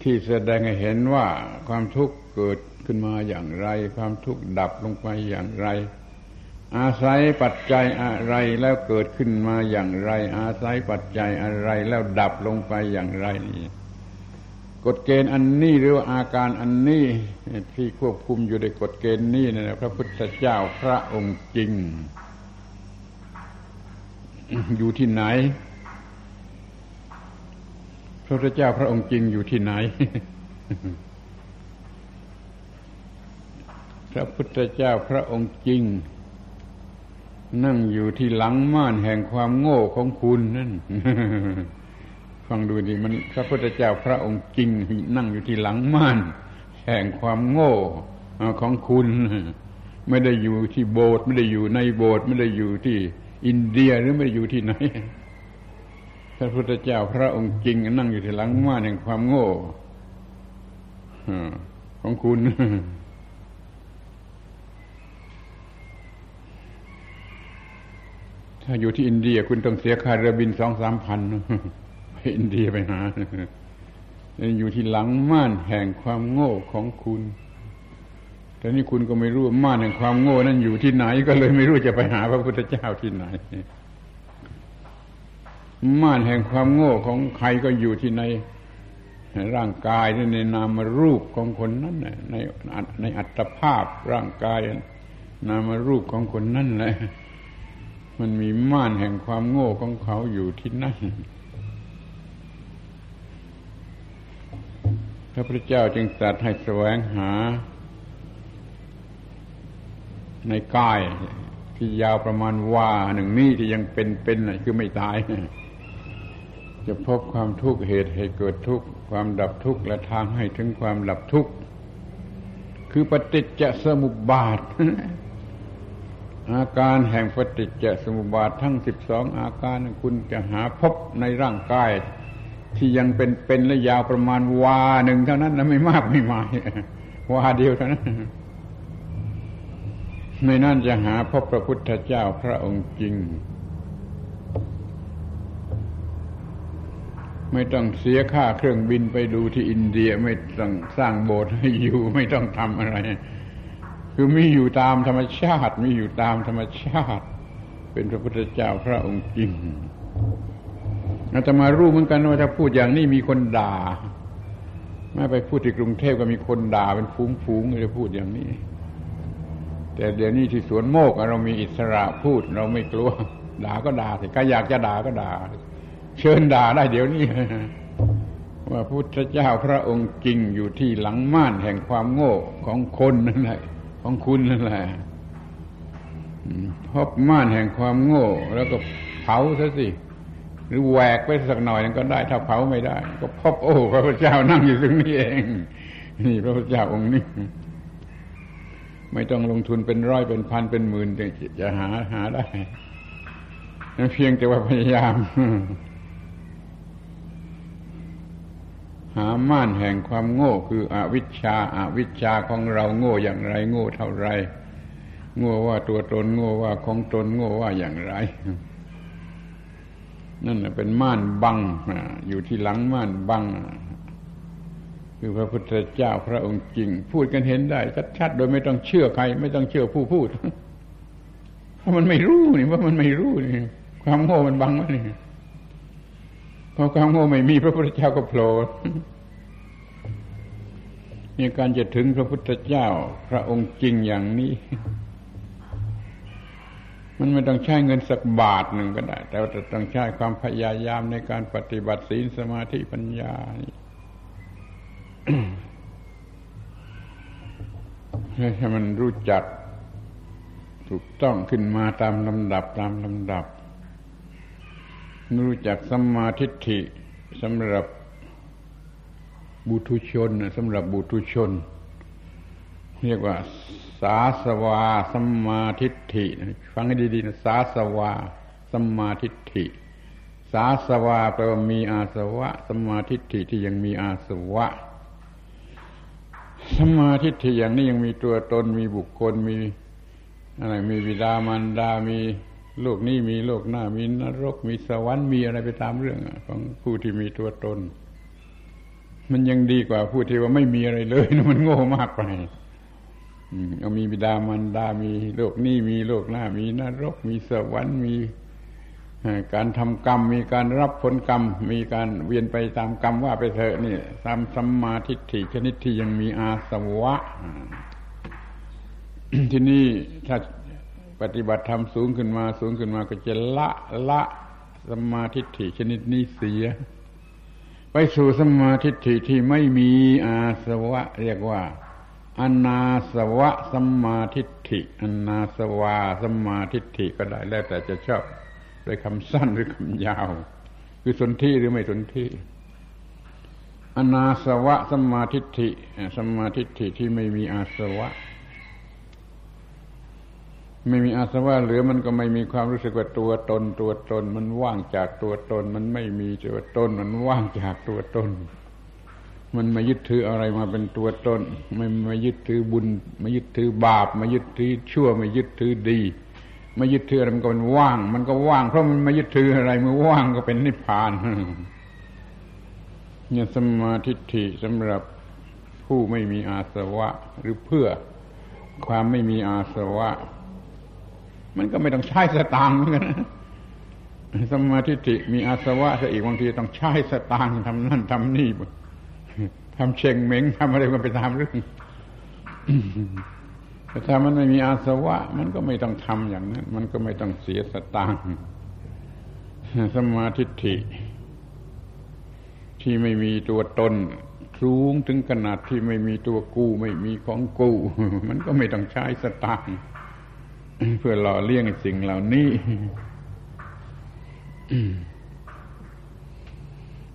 ที่แสดงให้เห็นว่าความทุกข์เกิดขึ้นมาอย่างไร ความทุกข์ดับลงไปอย่างไร อาศัยปัจจัยอะไรแล้วเกิดขึ้นมาอย่างไร อาศัยปัจจัยอะไรแล้วดับลงไปอย่างไรนี่กฎเกณฑ์อันนี้หรือว่าอาการอันนี้ที่ควบคุมอยู่ในกฎเกณฑ์นี้นะพระพุทธเจ้าพระองค์จริง อยู่ที่ไหน พระพุทธเจ้าพระองค์จริงอยู่ที่ไหนพระพุทธเจ้าพระองค์จริง นั่งอยู่ที่หลังม่านแห่งความโง่ของคุณนั่นฟังดูดิมันพระพุทธเจ้าพระองค์จริง นั่งอยู่ที่หลังม่าน แห่งความโง่ของคุณ ไม่ได้อยู่ที่โบสถ์ไม่ได้อยู่ในโบสถ์ไม่ได้อยู่ที่อินเดียหรือไม่ได้อยู่ที่ไหนพระพุทธเจ้าพระองค์จริง นั่งอยู่ที่หลังม่านแห่งความโง่ของคุณ ถ้าอยู่ที่อินเดียคุณต้องเสียค่าเรือบินสองสามพันไปอินเดียไปหาอยู่ที่หลังม่านแห่งความโง่ของคุณ แต่นี่คุณก็ไม่รู้ม่านแห่งความโง่นั้นอยู่ที่ไหน ก็เลยไม่รู้จะไปหาพระพุทธเจ้าที่ไหน ม่านแห่งความโง่ของใครก็อยู่ที่ในร่างกายในนามรูปของคนนั้นในในอัตภาพร่างกายนามรูปของคนนั้นแหละ มันมีม่านแห่งความโง่ของเขาอยู่ที่นั่นพระพุทธเจ้าจึงตรัสให้แสวงหา ในกายที่ยาวประมาณว่าหนึ่งนี่ที่ยังเป็นเป็นคือไม่ตาย จะพบความทุกข์เหตุให้เกิดทุกข์ความดับทุกข์และทางให้ถึงความดับทุกข์คือปฏิจจสมุปบาท อาการแห่งปฏิจจสมุปบาททั้งสิบสองอาการคุณจะหาพบในร่างกาย ที่ยังเป็นเป็นและยาวประมาณวาหนึ่งเท่านั้นนะไม่มากไม่มายวาเดียวเท่านั้นในนั่นจะหาพบพระพุทธเจ้าพระองค์จริง ไม่ต้องเสียค่าเครื่องบินไปดูที่อินเดียไม่ต้องสร้างโบสถ์ให้อยู่ไม่ต้องทำอะไร คือมีอยู่ตามธรรมชาติ มีอยู่ตามธรรมชาติ เป็นพระพุทธเจ้าพระองค์จริงอาตมารู้เหมือนกันว่าถ้าพูดอย่างนี้มีคนด่าแม้ไปพูดที่กรุงเทพก็มีคนด่าเป็นฟุ้งๆจะพูดอย่างนี้ แต่เดี๋ยวนี้ที่สวนโมกเรามีอิสระพูดเราไม่กลัวด่าก็ด่าสิใครอยากจะด่าก็ด่า เชิญด่าได้เดี๋ยวนี้ว่าพุทธเจ้าพระองค์จริงอยู่ที่หลังม่านแห่งความโง่ของคนนั่นแหละ ของคุณนั่นแหละพบม่านแห่งความโง่ แล้วก็เผาซะสิ หรือแหวกไปสักหน่อยนึงก็ได้ ถ้าเผาไม่ได้ ก็พบโอ้ พระพุทธเจ้านั่งอยู่ตรงนี้เอง นี่พระพุทธเจ้าองค์นี้ ไม่ต้องลงทุนเป็นร้อยเป็นพันเป็นหมื่นจะหาหาได้เพียงแต่ว่าพยายาม หาม่านแห่งความโง่คืออวิชชาอาวิชชาของเราโง่อย่างไร โง่เท่าไร โง่ว่าตัวตนโง่ว่าของตนโง่ว่าอย่างไร นั่นเป็นม่านบังอยู่ที่หลังม่านบังคือพระพุทธเจ้าพระองค์จริง พูดกันเห็นได้ ชัดๆโดยไม่ต้องเชื่อใคร ไม่ต้องเชื่อผู้พูด เพราะมันไม่รู้นี่ว่ามันไม่รู้นี่ความโง่มันบังไว้นี่ พอความโง่ไม่มีพระพุทธเจ้าก็โผล่นี่การจะถึงพระพุทธเจ้า พระองค์จริงอย่างนี้ มันไม่ต้องใช้เงินสักบาทหนึ่งก็ได้ แต่ว่าต้องใช้ความพยายามในการปฏิบัติศีลสมาธิปัญญาให้มันรู้จักถูกต้องขึ้นมาตามลำดับตามลำดับ รู้จักสัมมาทิฏฐิสำหรับบุตุชนสำหรับบุตุชน เรียกว่าสาสวาสัมมาทิฏฐิฟังให้ดีๆนะสาสวาสัมมาทิฏฐิ สาสวาแปลว่ามีอาสวะสัมมาทิฏฐิที่ยังมีอาสวะสัมมาทิฏฐิอย่างนี้ยังมีตัวตนมีบุคคลมีอะไรมีวิดามารดามี โลกนี้มีโลกหน้ามีนรก มีสวรรค์มีอะไรไปตามเรื่องของผู้ที่มีตัวตน มันยังดีกว่าผู้ที่ว่าไม่มีอะไรเลยนะมันโง่มากไปเอามีบิดามารดามีโลกนี้มีโลกหน้า มีนรก มีสวรรค์มีการทำกรรม มีการรับผลกรรม มีการเวียนไปตามกรรมว่าไปเถอะนี่ตามสัมมาทิฏฐิชนิดที่ยังมีอาสวะ ที่นี่ถ้า ปฏิบัติธรรมสูงขึ้นมาสูงขึ้นมาก็จะละละสมาธิฐิชนิดนี้เสีย ไปสู่สมาธิฐิที่ไม่มีอาสวะ เรียกว่าอนาสวะสมาธิฐิอนาสวาสมาธิฐิก็ได้แล้วแต่จะชอบโดยคำสั้นหรือคำยาว คือสนธิหรือไม่สนธิอนาสวะสมาธิฐิสมาธิฐิที่ไม่มีอาสวะ ไม่มีอาสวะเหลือมันก็ไม่มีความรู้สึกว่าตัวตน ตัวตน มันว่างจากตัวตน มันไม่มีตัวตน มันว่างจากตัวตน มันมายึดถืออะไรมาเป็นตัวตนไม่มายึดถือบุญมายึดถือบาปมายึดถือชั่วมายึดถือดีมายึดถืออะไรมันก็มันว่าง มันก็ว่างเพราะมันมายึดถืออะไรมื่อว่างก็เป็นนิพพานเนี่ยสมาธิฐิสำหรับผู้ไม่มีอาสวะ หรือเพื่อความไม่มีอาสวะ มันก็ไม่ต้องใช้สตางค์เหมือนกันสมาธิิมีอาสวะซะอีกบางทีต้องใช้สตางค์ทำนั่นทำนี่ทำเชงเม้งทำอะไรมันไปตามเรื่องแต่ถ้ามันไม่มีอาสวะ มันก็ไม่ต้องทำอย่างนั้น มันก็ไม่ต้องเสียสตางค์สมาธิิที่ไม่มีตัวตนสูงถึงขนาดที่ไม่มีตัวกู้ ไม่มีของกู้ มันก็ไม่ต้องใช้สตางค์ เพื่อหล่อเลี้ยงสิ่งเหล่านี้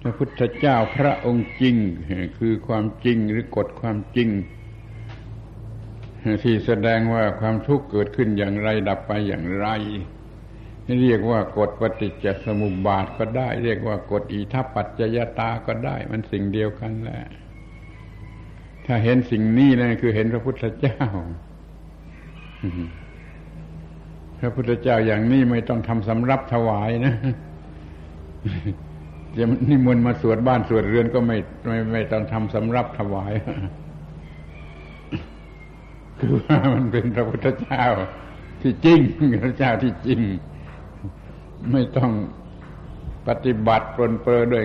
พระพุทธเจ้าพระองค์จริง คือความจริงหรือกฎความจริง ที่แสดงว่าความทุกข์เกิดขึ้นอย่างไรดับไปอย่างไร เรียกว่ากฎปฏิจจสมุปบาทก็ได้ เรียกว่ากฎอิทัปปัจจยตาก็ได้ มันสิ่งเดียวกันแหละ ถ้าเห็นสิ่งนี้นะคือเห็นพระพุทธเจ้า พระพุทธเจ้าอย่างนี้ไม่ต้องทำสำรับถวายนะจะนิมนต์มาสวดบ้านสวดเรือนก็ไม่ไม่ไม่ต้องทำสำรับถวาย คือว่ามันเป็นพระพุทธเจ้า ที่จริงพระเจ้าที่จริง ไม่ต้องปฏิบัติปรนเปรด้วย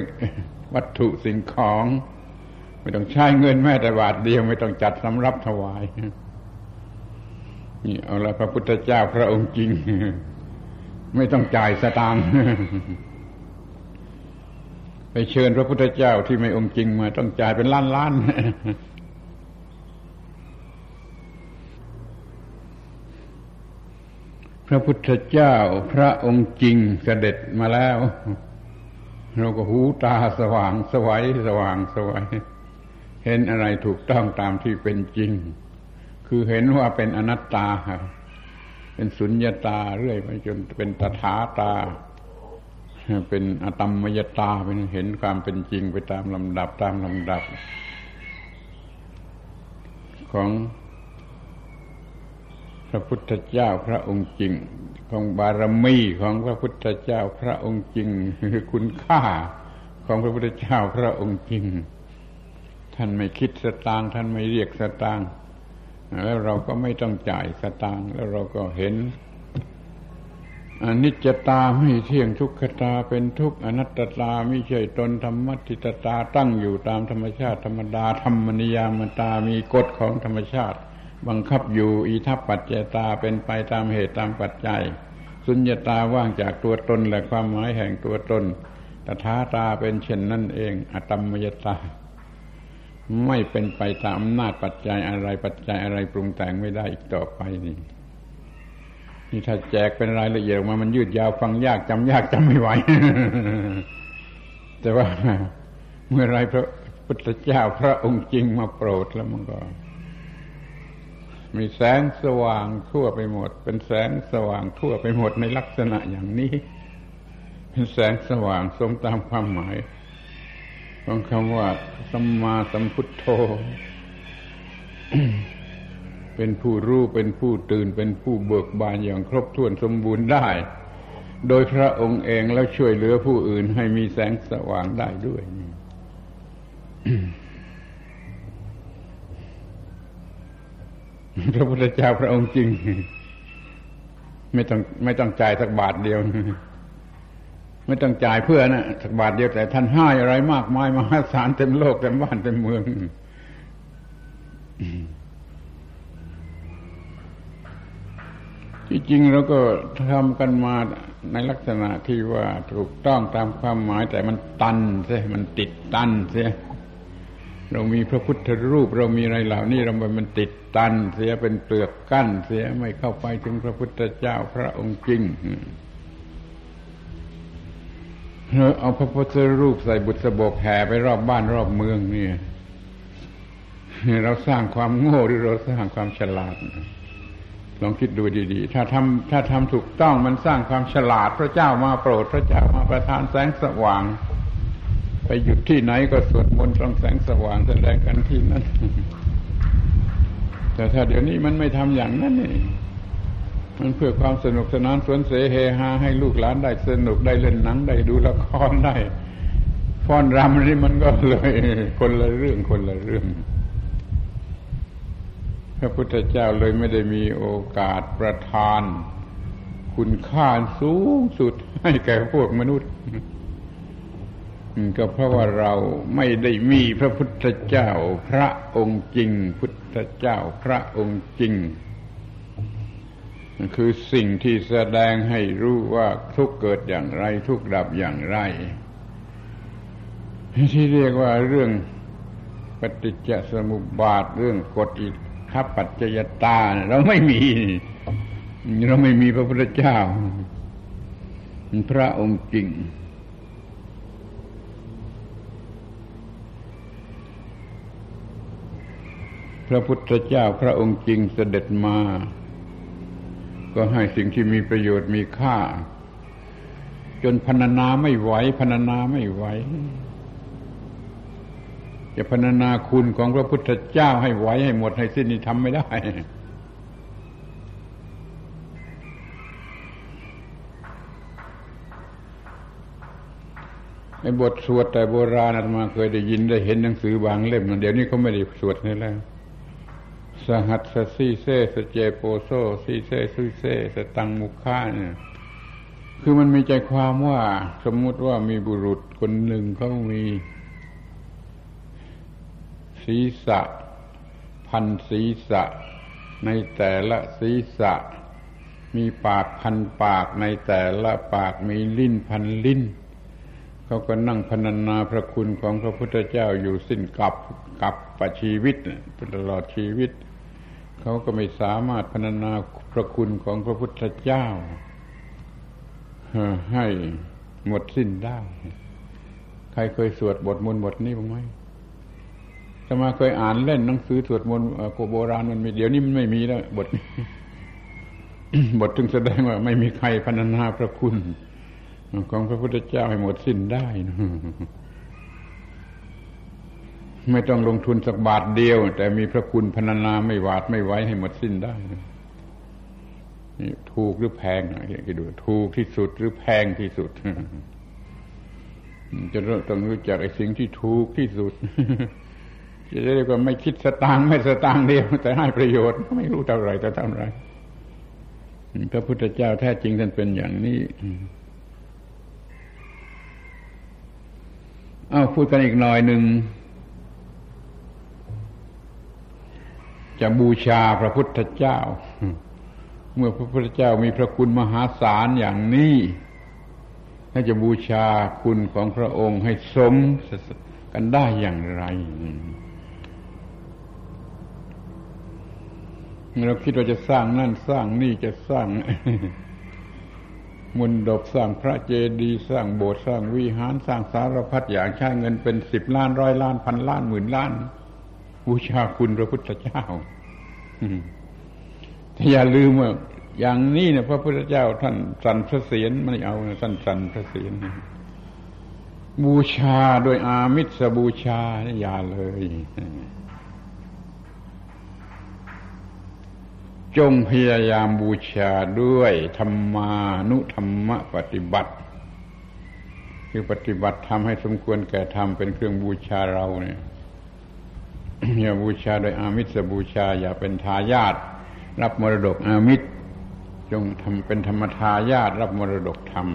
วัตถุสิ่งของ ไม่ต้องใช้เงินแม้แต่บาทเดียว ไม่ต้องจัดสำรับถวาย นี่เอาละพระพุทธเจ้าพระองค์จริง ไม่ต้องจ่ายสตางค์ไปเชิญพระพุทธเจ้าที่ไม่องค์จริงมาต้องจ่ายเป็นล้านล้านพระพุทธเจ้าพระองค์จริงเสด็จมาแล้ว เราก็หูตาสว่างสวัยสว่างสวัยเห็นอะไรถูกต้องตามที่เป็นจริง คือเห็นว่าเป็นอนัตตา เป็นสุญญาตาเรื่อยไปจนเป็นตถาตา เป็นอตมมยตาเป็นเห็นความเป็นจริงไปตามลำดับตามลำดับ ของพระพุทธเจ้าพระองค์จริง ของบารมีของพระพุทธเจ้าพระองค์จริงคุณค่าของพระพุทธเจ้าพระองค์จริง ท่านไม่คิดสตางค์ท่านไม่เรียกสตางค์ แล้วเราก็ไม่ต้องจ่ายสตางค์แล้วเราก็เห็นอนิจจตาไม่เที่ยงทุกขตาเป็นทุกอนัตตาไม่ใช่ตนธรรมติตตาตั้งอยู่ตามธรรมชาติธรรมดาธรรมนิยามตามีกฎของธรรมชาติ บังคับอยู่อีทัปปัจเจตาเป็นไปตามเหตุตามปัจจัย สุญญตาว่างจากตัวตนและความหมายแห่งตัวตนตถาตาเป็นเช่นนั่นเอง อตมมยตา ไม่เป็นไปตามอำนาจปัจจัยอะไรปัจจัยอะไรปรุงแต่งไม่ได้อีกต่อไปนี่นี่ถ้าแจกเป็นรายละเอียดมามันยืดยาวฟังยากจำยากจำไม่ไหวแต่ว่าเมื่อไรพระพุทธเจ้าพระองค์จริงมาโปรดแล้วมันก็ มีแสงสว่างทั่วไปหมด เป็นแสงสว่างทั่วไปหมดในลักษณะอย่างนี้ เป็นแสงสว่างสมตามความหมาย ของคำว่าสัมมาสัมพุทโธ เป็นผู้รู้เป็นผู้ตื่นเป็นผู้เบิกบานอย่างครบถ้วนสมบูรณ์ได้ โดยพระองค์เองแล้วช่วยเหลือผู้อื่นให้มีแสงสว่างได้ด้วยพระพุทธเจ้าพระองค์จริง ไม่ต้องไม่ต้องจ่ายสักบาทเดียว ไม่ต้องจ่ายเพื่อนะสักบาทเดียวแต่ท่านให้อะไรมากมายมหาศาลเต็มโลกเต็มบ้านเต็มเมืองที่จริงเราก็ทำกันมาในลักษณะที่ว่าถูกต้องตามความหมายแต่มันตันเสียมันติดตันเสียเรามีพระพุทธรูป เรามีอะไรเหล่านี้เรามันติดตันเสียเป็นเปลือกกั้นเสียไม่เข้าไปถึงพระพุทธเจ้าพระองค์จริง เอาพระพุทธรูปใส่บุตรสบกแห่ไปรอบบ้านรอบเมืองนี่เราสร้างความโง่หรือเราสร้างความฉลาดลองคิดดูดีๆ ถ้าทำถ้าทำถูกต้องมันสร้างความฉลาด พระเจ้ามาโปรด พระเจ้ามาประทานแสงสว่าง ไปหยุดที่ไหนก็สวดมนต์ต้องแสงสว่างแสดงกันที่นั้นแต่ถ้าเดี๋ยวนี้มันไม่ทำอย่างนั้นนี่ มันเพื่อความสนุกสนานสวนเสเฮฮาให้ลูกหลานได้สนุกได้เล่นหนังได้ดูละครได้ฟ้อนรำนี่มันก็เลยคนละเรื่องคนละเรื่อง พระพุทธเจ้าเลยไม่ได้มีโอกาสประทาน คุณค่าสูงสุดให้แก่พวกมนุษย์ก็เพราะว่าเราไม่ได้มีพระพุทธเจ้า พระองค์จริง พุทธเจ้า พระองค์จริง คือสิ่งที่แสดงให้รู้ว่าทุกเกิดอย่างไร ทุกดับอย่างไร ที่เรียกว่าเรื่องปฏิจจสมุปบาทเรื่องกฎอิทัปัจจยตา เราไม่มี เราไม่มีพระพุทธเจ้า พระองค์จริง พระพุทธเจ้าพระองค์จริงเสด็จมา ก็ให้สิ่งที่มีประโยชน์มีค่า จนพรรณนาไม่ไหวพรรณนาไม่ไหวจะพรรณนาคุณของพระพุทธเจ้าให้ไหวให้หมดให้สิ้นนี่ทำไม่ได้ในบทสวดแต่โบราณอาตมาเคยได้ยินได้เห็นหนังสือบางเล่มเดี๋ยวนี้เขาไม่ได้สวดนี่แล้ว สหัสสสีโสปิ เจโปโส สีเส สีเส สตังมุขาเนี่ยคือมันมีใจความว่าสมมุติว่ามีบุรุษคนหนึ่งเขามีศีรษะ พันศีรษะ ในแต่ละศีรษะ มีปากพันปากในแต่ละปากมีลิ้นพันลิ้นเขาก็นั่งพนันนาพระคุณของพระพุทธเจ้าอยู่สิ้นกับกับประชีวิตตลอดชีวิต เขาก็ไม่สามารถพนันนาพระคุณของพระพุทธเจ้าให้หมดสิ้นได้ ใครเคยสวดบทมนต์บทนี้บ้างไหมจะมาเคยอ่านเล่นหนังสือสวดมนต์โบราณมันมีเดี๋ยวนี้มันไม่มีแล้วบทนี้บทจึงแสดงว่าไม่มีใครพรรณนาพระคุณ ของพระพุทธเจ้าให้หมดสิ้นได้นะ ไม่ต้องลงทุนสักบาทเดียว แต่มีพระคุณพรรณนาไม่หวาดไม่ไว้ให้หมดสิ้นได้นี่ถูกหรือแพงนะคิดดูถูกที่สุดหรือแพงที่สุดจะต้องรู้จักไอ้สิ่งที่ถูกที่สุดจะเรียกว่าไม่คิดสตางค์ไม่สตางค์เดียว แต่ให้ประโยชน์ไม่รู้เท่าไรแต่เท่าไรพระพุทธเจ้าแท้จริงท่านเป็นอย่างนี้อ้าวพูดกันอีกหน่อยหนึ่ง จะบูชาพระพุทธเจ้า เมื่อพระพุทธเจ้ามีพระคุณมหาศาลอย่างนี้ถ้าจะบูชาคุณของพระองค์ให้สมกันได้อย่างไรเราคิดว่าจะสร้างนั่นสร้างนี่จะสร้างมุนดบสร้างพระเจดีย์สร้างโบสถ์สร้างวิหารสร้างสารพัดอย่างใช้เงินเป็นสิบล้านร้อยล้านพันล้านหมื่นล้าน บูชาคุณพระพุทธเจ้าแต่อย่าลืมว่าอย่างนี้เนี่ยพระพุทธเจ้าท่านสันพระเศียรไม่เอาท่านสันพระเศียรบูชาโดยอามิสบูชาอย่าเลย จงพยายามบูชาด้วยธรรมานุธรรมปฏิบัติ คือปฏิบัติทำให้สมควรแก่ธรรมเป็นเครื่องบูชาเราเนี่ย อย่าบูชาโดยอามิสบูชา อย่าเป็นทายาทรับมรดกอามิตรจงทำเป็นธรรมทายาทรับมรดกธรรม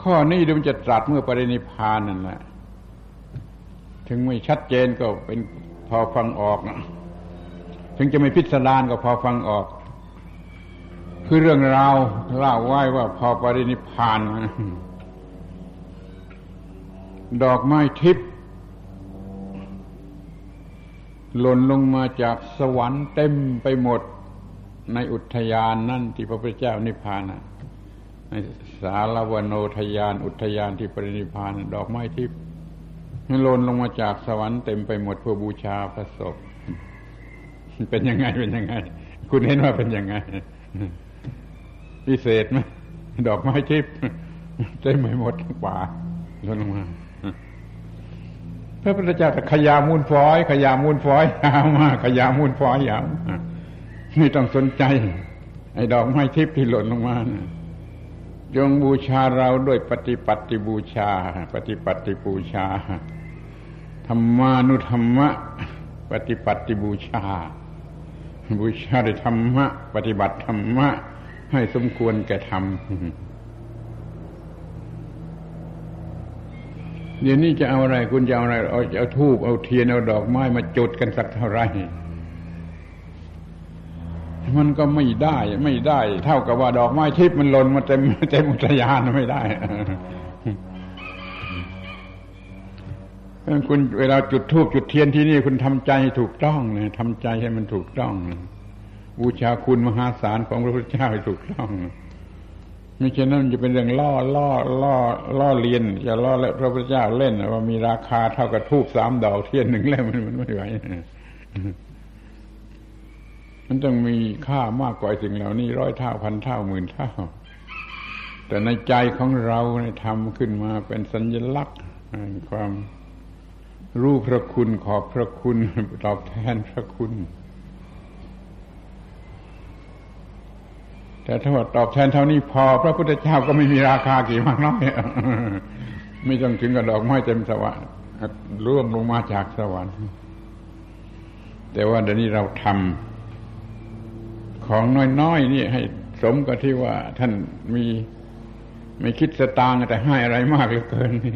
ข้อนี้ดูมันจะตรัสเมื่อปรินิพานนั่นแหละถึงไม่ชัดเจนก็เป็นพอฟังออกนะถึงจะไม่พิสดารก็พอฟังออก คือเรื่องราวเล่าไว้ว่าพอปรินิพาน ดอกไม้ทิพย์ หล่นลงมาจากสวรรค์เต็มไปหมดในอุทยานนั่นที่พระพุทธเจ้านิพพานในสารวโนทยานอุทยานที่ปรินิพานดอกไม้ทิพย์หล่นลงมาจากสวรรค์เต็มไปหมดเพื่อบูชาพระศพเป็นยังไงเป็นยังไง คุณเห็นว่าเป็นยังไงพิเศษไหมดอกไม้ทิพย์เต็มไปหมดทั้งป่าลงมา พระพุทธเจ้าแต่ขยามูลฟอย ขยามูลฟอยยาวมากขยามูลฟอยยาวไม่ต้องสนใจ ไอ้ดอกไม้ทิพย์ที่หล่นลงมานะจงบูชาเราด้วยปฏิปัติบูชา ปฏิปัติบูชาธรรมานุธรรมะ ปฏิปัติบูชา บูชาด้วยธรรมะ ปฏิบัติธรรมะ ให้สมควรแก่ธรรม เดี๋ยวนี้จะเอาอะไร คุณจะเอาอะไรเอาเอาทูบเอาเทียนเอาดอกไม้มาจุดกันสักเท่าไหร่มันก็ไม่ได้ ไม่ได้ เท่ากับว่าดอกไม้ทิพย์มันหล่นมาเต็มเต็มอุทยานไม่ได้คุณเวลาจุดทูบจุดเทียนที่นี่คุณทำใจให้ถูกต้องเลยทำใจให้มันถูกต้องบูชาคุณมหาศาลของพระพุทธเจ้าให้ถูกต้อง ไม่ใช่นั้นจะเป็นเรื่องล่อล่อล่อล่อเลียน จะล่อและพระพุทธเจ้าเล่นว่ามีราคาเท่ากับทูบสามดอกเทียนหนึ่งเล่มมันไม่ไหวมันต้องมีค่ามากกว่าสิ่งเหล่านี้ร้อยเท่าพันเท่าหมื่นเท่า แต่ในใจของเราทำขึ้นมาเป็นสัญลักษณ์ความรู้พระคุณขอบพระคุณตอบแทนพระคุณ แต่ถ้าว่าตอบแทนเท่านี้พอ พระพุทธเจ้าก็ไม่มีราคากี่มากน้อยไม่ต้องถึงกับดอกไม้เต็มสวรรค์ร่วงลงมาจากสวรรค์ แต่ว่าเดี๋ยวนี้เราทำของน้อยๆนี่ให้สมกับที่ว่า ท่านมีไม่คิดสตางค์แต่ให้อะไรมากเหลือเกินนี่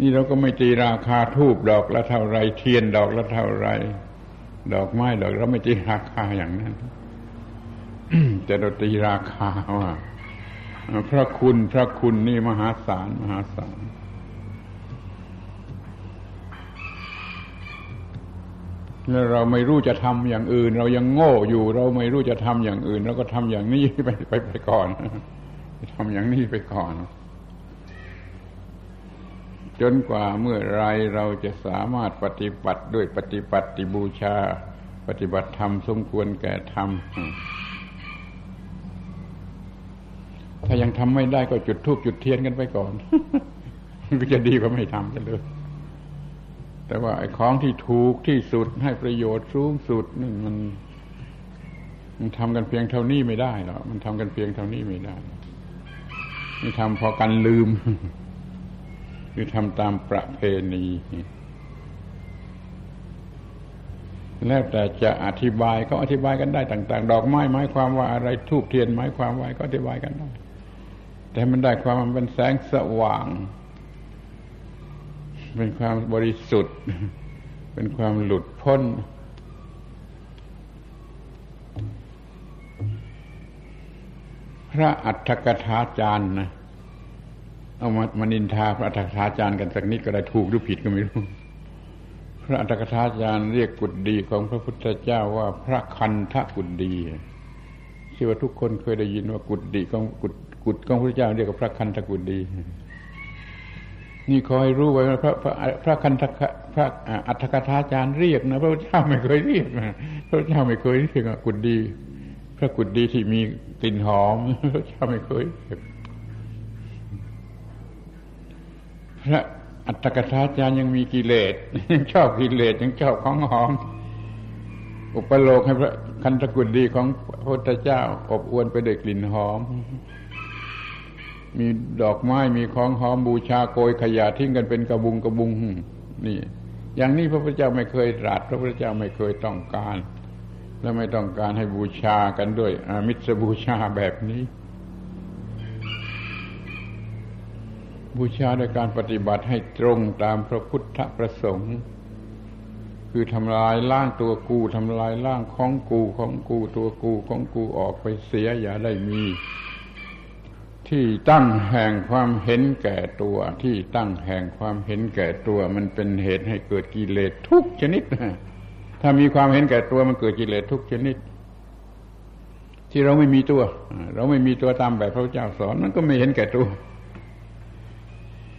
นี่เราก็ไม่ตีราคาทูบดอกละเท่าไร เทียนดอกละเท่าไร ดอกไม้ดอกเราไม่ตีราคาอย่างนั้น แต่เราตีราคาว่าพระคุณพระคุณนี่มหาศาลมหาศาลแล้วเราไม่รู้จะทำอย่างอื่น เรายังโง่อยู่ เราไม่รู้จะทำอย่างอื่นเราก็ทำอย่างนี้ไปไปไปก่อนทำอย่างนี้ไปก่อน จนกว่าเมื่อไรเราจะสามารถปฏิบัติด้วยปฏิบัติบูชา ปฏิบัติธรรมสมควรแก่ธรรม ถ้ายังทำไม่ได้ก็จุดทูบจุดเทียนกันไปก่อนก็จะดีกว่าไม่ทำกันเลย แต่ว่าไอ้ของที่ถูกที่สุดให้ประโยชน์สูงสุดนี่มัน มันทำกันเพียงเท่านี้ไม่ได้หรอกมันทำกันเพียงเท่านี้ไม่ได้นี่ทำพอกันลืม คือทำตามประเพณี แล้วแต่จะอธิบายก็อธิบายกันได้ต่าง ๆ ดอกไม้หมายความว่าอะไรทูบเทียนหมายความว่าก็อธิบายกันได้ แต่มันได้ความมันเป็นแสงสว่าง เป็นความบริสุทธิ์ เป็นความหลุดพ้น พระอัฏฐกถาจารย์นะเอามามานินทาพระอัฏฐกถาจารย์กันสักนิดก็ได้ถูกหรือผิดก็ไม่รู้ พระอัฏฐกถาจารย์เรียกกุดดีของพระพุทธเจ้าว่าพระคันทกุดดีที่ว่าทุกคนเคยได้ยินว่ากุดดีของกุด กุฎของพระเจ้าเรียกว่าพระคันธกุฎดีนี่ขอให้รู้ไว้พระพระพระคันธพระอัฏฐกถาจารย์เรียกนะพระเจ้าไม่เคยเรียกนะพระเจ้าไม่เคยเรียกกุฎดี พระกุฎดีที่มีกลิ่นหอมพระเจ้าไม่เคยเรียกพระอัตถกถาจารย์ยังมีกิเลสยังชอบกิเลสยังชอบของหอม อุปโลกให้พระคันธกุฎดีของพระพุทธเจ้า อบอวนไปด้วยกลิ่นหอม มีดอกไม้มีของหอมบูชาโกยขยะทิ้งกันเป็นกระบุงกระบุงนี่ อย่างนี้พระพุทธเจ้าไม่เคยตรัสพระพุทธเจ้าไม่เคยต้องการ และไม่ต้องการให้บูชากันด้วยอามิสบูชาแบบนี้ บูชาโดยการปฏิบัติให้ตรงตามพระพุทธประสงค์ คือทำลายล่างตัวกูทำลายล่างของกูของกูตัวกูของกูออกไปเสียอย่าได้มี ที่ตั้งแห่งความเห็นแก่ตัว ที่ตั้งแห่งความเห็นแก่ตัว มันเป็นเหตุให้เกิดกิเลสทุกชนิดถ้ามีความเห็นแก่ตัวมันเกิดกิเลสทุกชนิด ที่เราไม่มีตัว เราไม่มีตัวตามแบบพระเจ้าสอนมันก็ไม่เห็นแก่ตัว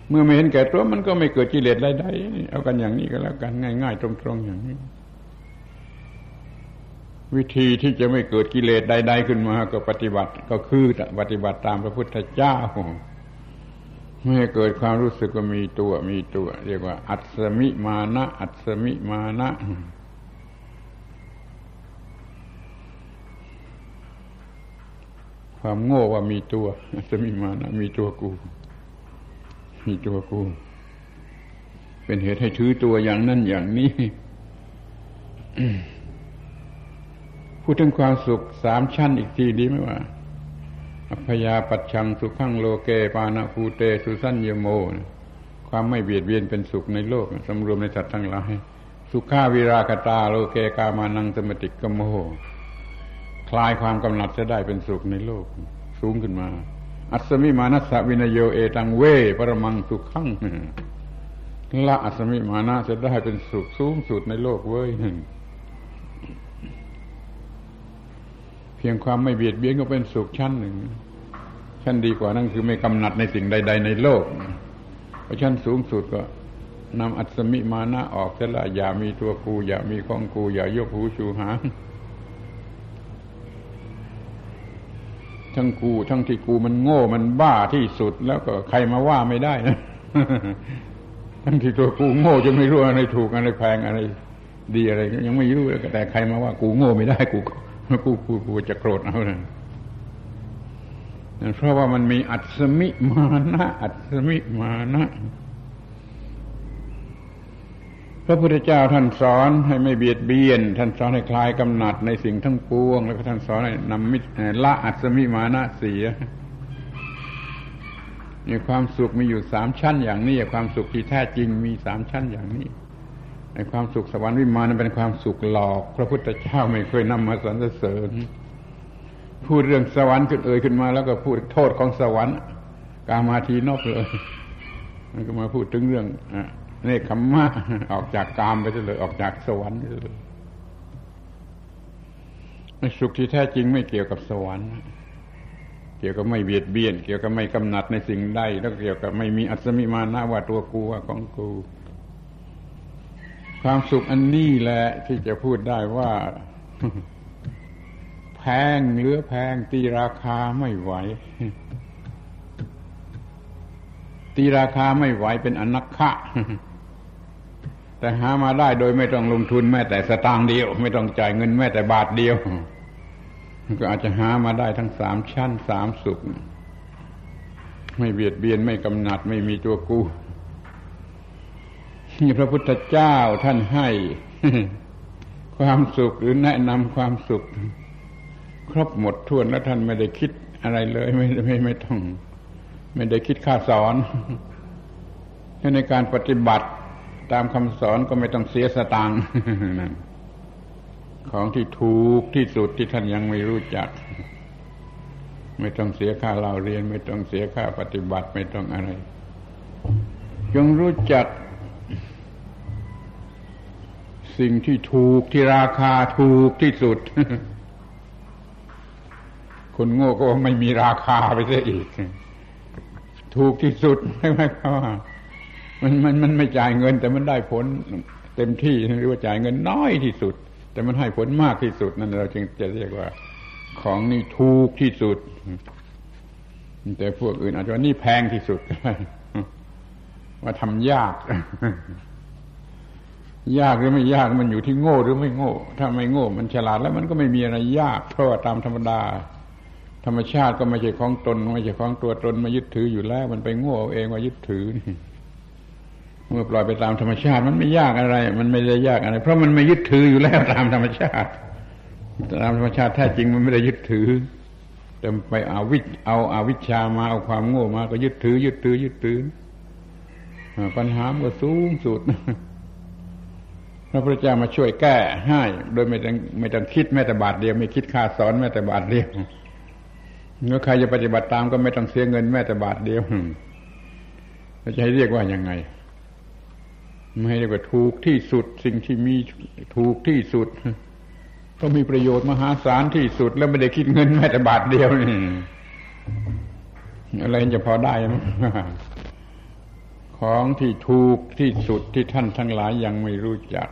เมื่อไม่เห็นแก่ตัวมันก็ไม่เกิดกิเลสใดๆเอากันอย่างนี้ก็แล้วกันง่าย ๆ ตรงๆอย่างนี้ วิธีที่จะไม่เกิดกิเลสใด ๆ ขึ้นมาก็ปฏิบัติก็คือปฏิบัติตามพระพุทธเจ้าไม่ให้เกิดความรู้สึกว่ามีตัวมีตัว เรียกว่า อัศมิมานะอัศมิมานะความโง่ว่ามีตัวอัศมิมานะมีตัวกู มีตัวกู เป็นเหตุให้ถือตัวอย่างนั้นอย่างนี้ พูดถึงความสุขสามชั้นอีกทีดีไหมว่าอัพยาปัจชังสุขังโลเก ปานาภูเต สุสัญญโม ความไม่เบียดเบียนเป็นสุขในโลกสำรวมในสัตว์ทั้งหลายสุขาวิรากตาโลเกกามานังสมติกโมคลายความกำหนัดจะได้เป็นสุขในโลก สูงขึ้นมา อัศมิมานัสวินโยเอตังเวปรมังสุขังละอัศมิมานะจะได้เป็นสุขสูงสุดในโลกเว้ย เพียงความไม่เบียดเบียนก็เป็นสุขชั้นหนึ่ง ชั้นดีกว่านั่นคือไม่กำหนัดในสิ่งใด ๆ ในโลกเพราะชั้นสูงสุดก็นำอัศมิมานะออกเสียละอย่ามีตัวกูอย่ามีของกูอย่ายกหูชูหางทั้งกูทั้งที่กูมันโง่มันบ้าที่สุดแล้วก็ใครมาว่าไม่ได้นะทั้งที่ตัวกูโง่จะไม่รู้อะไรถูกอะไรแพงอะไร ดีอะไรยังไม่รู้แต่ใครมาว่ากูโง่ไม่ได้กู กูกูกูจะโกรธเอาเลยเพราะว่ามันมีอัศมิมานะอัศมิมานะพระพุทธเจ้าท่านสอนให้ไม่เบียดเบียน ท่านสอนให้คลายกำหนัดในสิ่งทั้งปวง แล้วก็ท่านสอนให้นำมิละอัศมิมานะเสียมีความสุขมีอยู่สามชั้นอย่างนี้ ความสุขที่แท้จริงมีสามชั้นอย่างนี้ ความสุขสวรรค์วิมานนั้นเป็นความสุขหลอก พระพุทธเจ้าไม่เคยนำมาสรรเสริญพูดเรื่องสวรรค์ขึ้นเอ่ยขึ้นมา แล้วก็พูดโทษของสวรรค์ กามาทีนกเลยมันก็มาพูดถึงเรื่องเนคขมมะออกจากกามไปเลยออกจากสวรรค์ไปเลยสุขที่แท้จริงไม่เกี่ยวกับสวรรค์เกี่ยวกับไม่เบียดเบียน เกี่ยวกับไม่กำหนัดในสิ่งใดแล้วเกี่ยวกับไม่มีอัศมิมานะว่าตัวกูว่าของกู ความสุขอันนี้แหละที่จะพูดได้ว่า แพงเหลือแพงตีราคาไม่ไหว ตีราคาไม่ไหวเป็นอนักขะแต่หามาได้โดยไม่ต้องลงทุนแม้แต่สตางค์เดียว ไม่ต้องจ่ายเงินแม้แต่บาทเดียว ก็อาจจะหามาได้ทั้งสามชั้นสามสุข ไม่เบียดเบียนไม่กำหนัดไม่มีตัวกู้ นี่พระพุทธเจ้าท่านให้ ความสุขหรือแนะนำความสุข ครบหมดทวนแล้วท่านไม่ได้คิดอะไรเลย ไม่ไม่ไม่ต้อง ไม่ได้คิดค่าสอนในการปฏิบัติตามคำสอนก็ไม่ต้องเสียสตางค์ของที่ถูกที่สุดที่ท่านยังไม่รู้จัก ไม่ต้องเสียค่าเราเรียน ไม่ต้องเสียค่าปฏิบัติไม่ต้องอะไร จงรู้จัก สิ่งที่ถูกที่ราคาถูกที่สุด คนโง่ก็ไม่มีราคาไปเสียอีก ถูกที่สุดไม่ไม่เขามันมันมันไม่จ่ายเงิน แต่มันได้ผลเต็มที่หรือว่าจ่ายเงินน้อยที่สุด แต่มันให้ผลมากที่สุดนั่นเราจึงจะเรียกว่า ของนี่ถูกที่สุด แต่พวกอื่นอาจจะว่านี่แพงที่สุดว่าทำยาก ยากหรือไม่ยากมันอยู่ที่โง่หรือไม่โง่ ถ้าไม่โง่ มันฉลาดแล้วมันก็ไม่มีอะไรยาก เพราะว่าตามธรรมดา ธรรมชาติก็ไม่ใช่ของตนไม่ใช่ของตัวตนมายึดถืออยู่แล้ว มันไปโง่เองว่ายึดถือนี่เมื่อปล่อยไปตามธรรมชาติมันไม่ยากอะไร มันไม่ได้ยากอะไร เพราะมันไม่ยึดถืออยู่แล้วตามธรรมชาติ ตามธรรมชาติแท้จริงมันไม่ได้ยึดถือแต่ไปเอาวิเอาอาวิชามาเอาความโง่มาก็ยึดถือ ยึดถือยึดถือปัญหาก็สูงสุด พระพุทธเจ้ามาช่วยแก้ให้โดยไม่ต้องไม่ต้องคิดแม้แต่บาทเดียวไม่คิดค่าสอนแม้แต่บาทเดียวเมื่อใครจะปฏิบัติตามก็ไม่ต้องเสียเงินแม้แต่บาทเดียวจะให้เรียกว่ายังไง ไม่เรียกว่าถูกที่สุดสิ่งที่มีถูกที่สุดก็มีประโยชน์มหาศาลที่สุด แล้วไม่ได้คิดเงินแม้แต่บาทเดียวนี่อะไรจะพอได้ไหมของที่ถูกที่สุดที่ท่านทั้งหลายยังไม่รู้จัก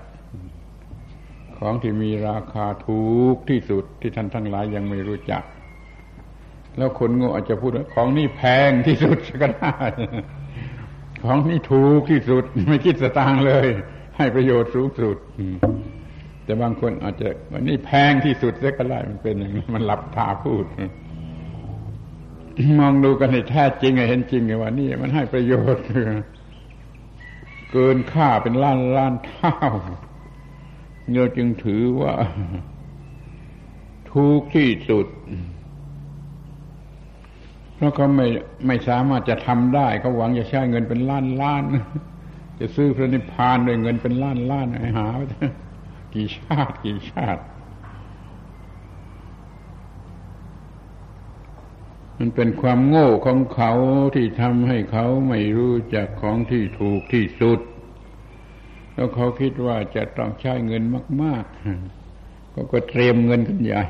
ของที่มีราคาถูกที่สุดที่ท่านทั้งหลายยังไม่รู้จัก แล้วคนโง่อาจจะพูดว่าของนี่แพงที่สุดก็ได้ของนี่ถูกที่สุดไม่คิดสตางค์เลย ให้ประโยชน์สูงสุดแต่บางคนอาจจะวันนี้แพงที่สุดเสียก็ได้มันเป็นอย่างนี้มันหลับตาพูด มองดูกันในแท้จริงเห็นจริงไงว่านี่มันให้ประโยชน์เกินค่าเป็นล้านล้านเท่า เราจึงถือว่า ถูกที่สุด เพราะเขาไม่ไม่สามารถจะทำได้เขาหวังจะใช้เงินเป็นล้านล้าน จะซื้อพระนิพพานด้วยเงินเป็นล้านล้านหา กี่ชาติกี่ชาติ มันเป็นความโง่ของเขาที่ทำให้เขาไม่รู้จักของที่ถูกที่สุด แล้วเขาคิดว่าจะต้องใช้เงินมาก ๆ ก็ก็เตรียมเงินกันใหญ่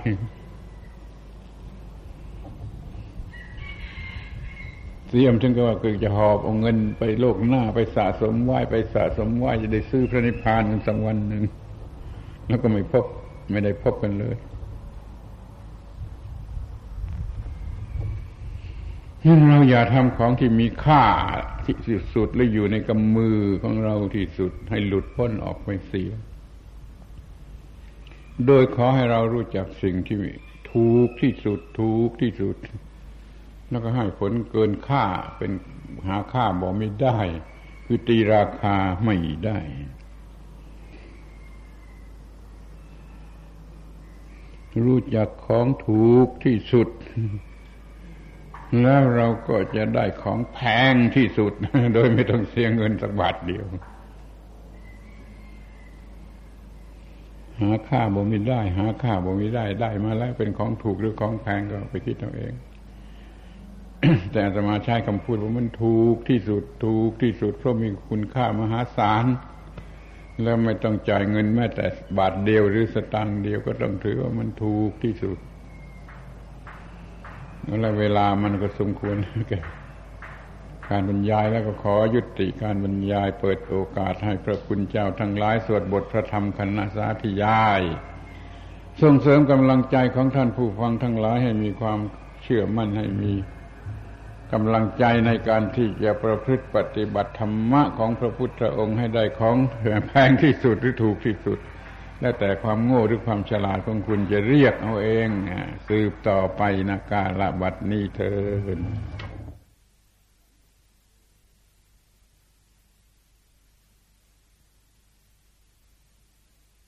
เตรียมถึงก็ว่าคือจะหอบเอาเงินไปโลกหน้าไปสะสมไหวไปสะสมไหวจะได้ซื้อพระนิพพานกันสักวันหนึ่งแล้วก็ไม่พบไม่ได้พบกันเลยนั่น เราอย่าทำของที่มีค่าที่สุดหรืออยู่ในกำมือของเราที่สุดให้หลุดพ้นออกไปเสีย โดยขอให้เรารู้จักสิ่งที่ถูกที่สุดถูกที่สุด แล้วก็ให้ผลเกินค่าเป็นหาค่าบอกไม่ได้ คือตีราคาไม่ได้รู้จักของถูกที่สุด แล้วเราก็จะได้ของแพงที่สุด โดยไม่ต้องเสียเงินสักบาทเดียว หาค่าบ่มีได้ หาค่าบ่มีได้ได้มาแล้วเป็นของถูกหรือของแพงก็ไปคิดเอาเอง แต่อาตมาใช้คำพูดว่ามันถูกที่สุดถูกที่สุดเพราะมีคุณค่ามหาศาลแล้วไม่ต้องจ่ายเงินแม้แต่บาทเดียวหรือสตางค์เดียวก็ต้องถือว่ามันถูกที่สุด แล้วเวลามันก็สมควรแก่การบรรยายแล้วก็ขอยุติการบรรยายเปิดโอกาสให้พระคุณเจ้าทั้งหลายสวดบทพระธรรมคณะสาธยาย ส่งเสริมกำลังใจของท่านผู้ฟังทั้งหลายให้มีความเชื่อมั่นให้มีกำลังใจในการที่จะประพฤติปฏิบัติธรรมะของพระพุทธองค์ให้ได้ของแพงที่สุดหรือถูกที่สุด แล้วแต่ความโง่หรือความฉลาดของคุณจะเรียกเอาเองสืบต่อไปนะการละบัดนี้เถิด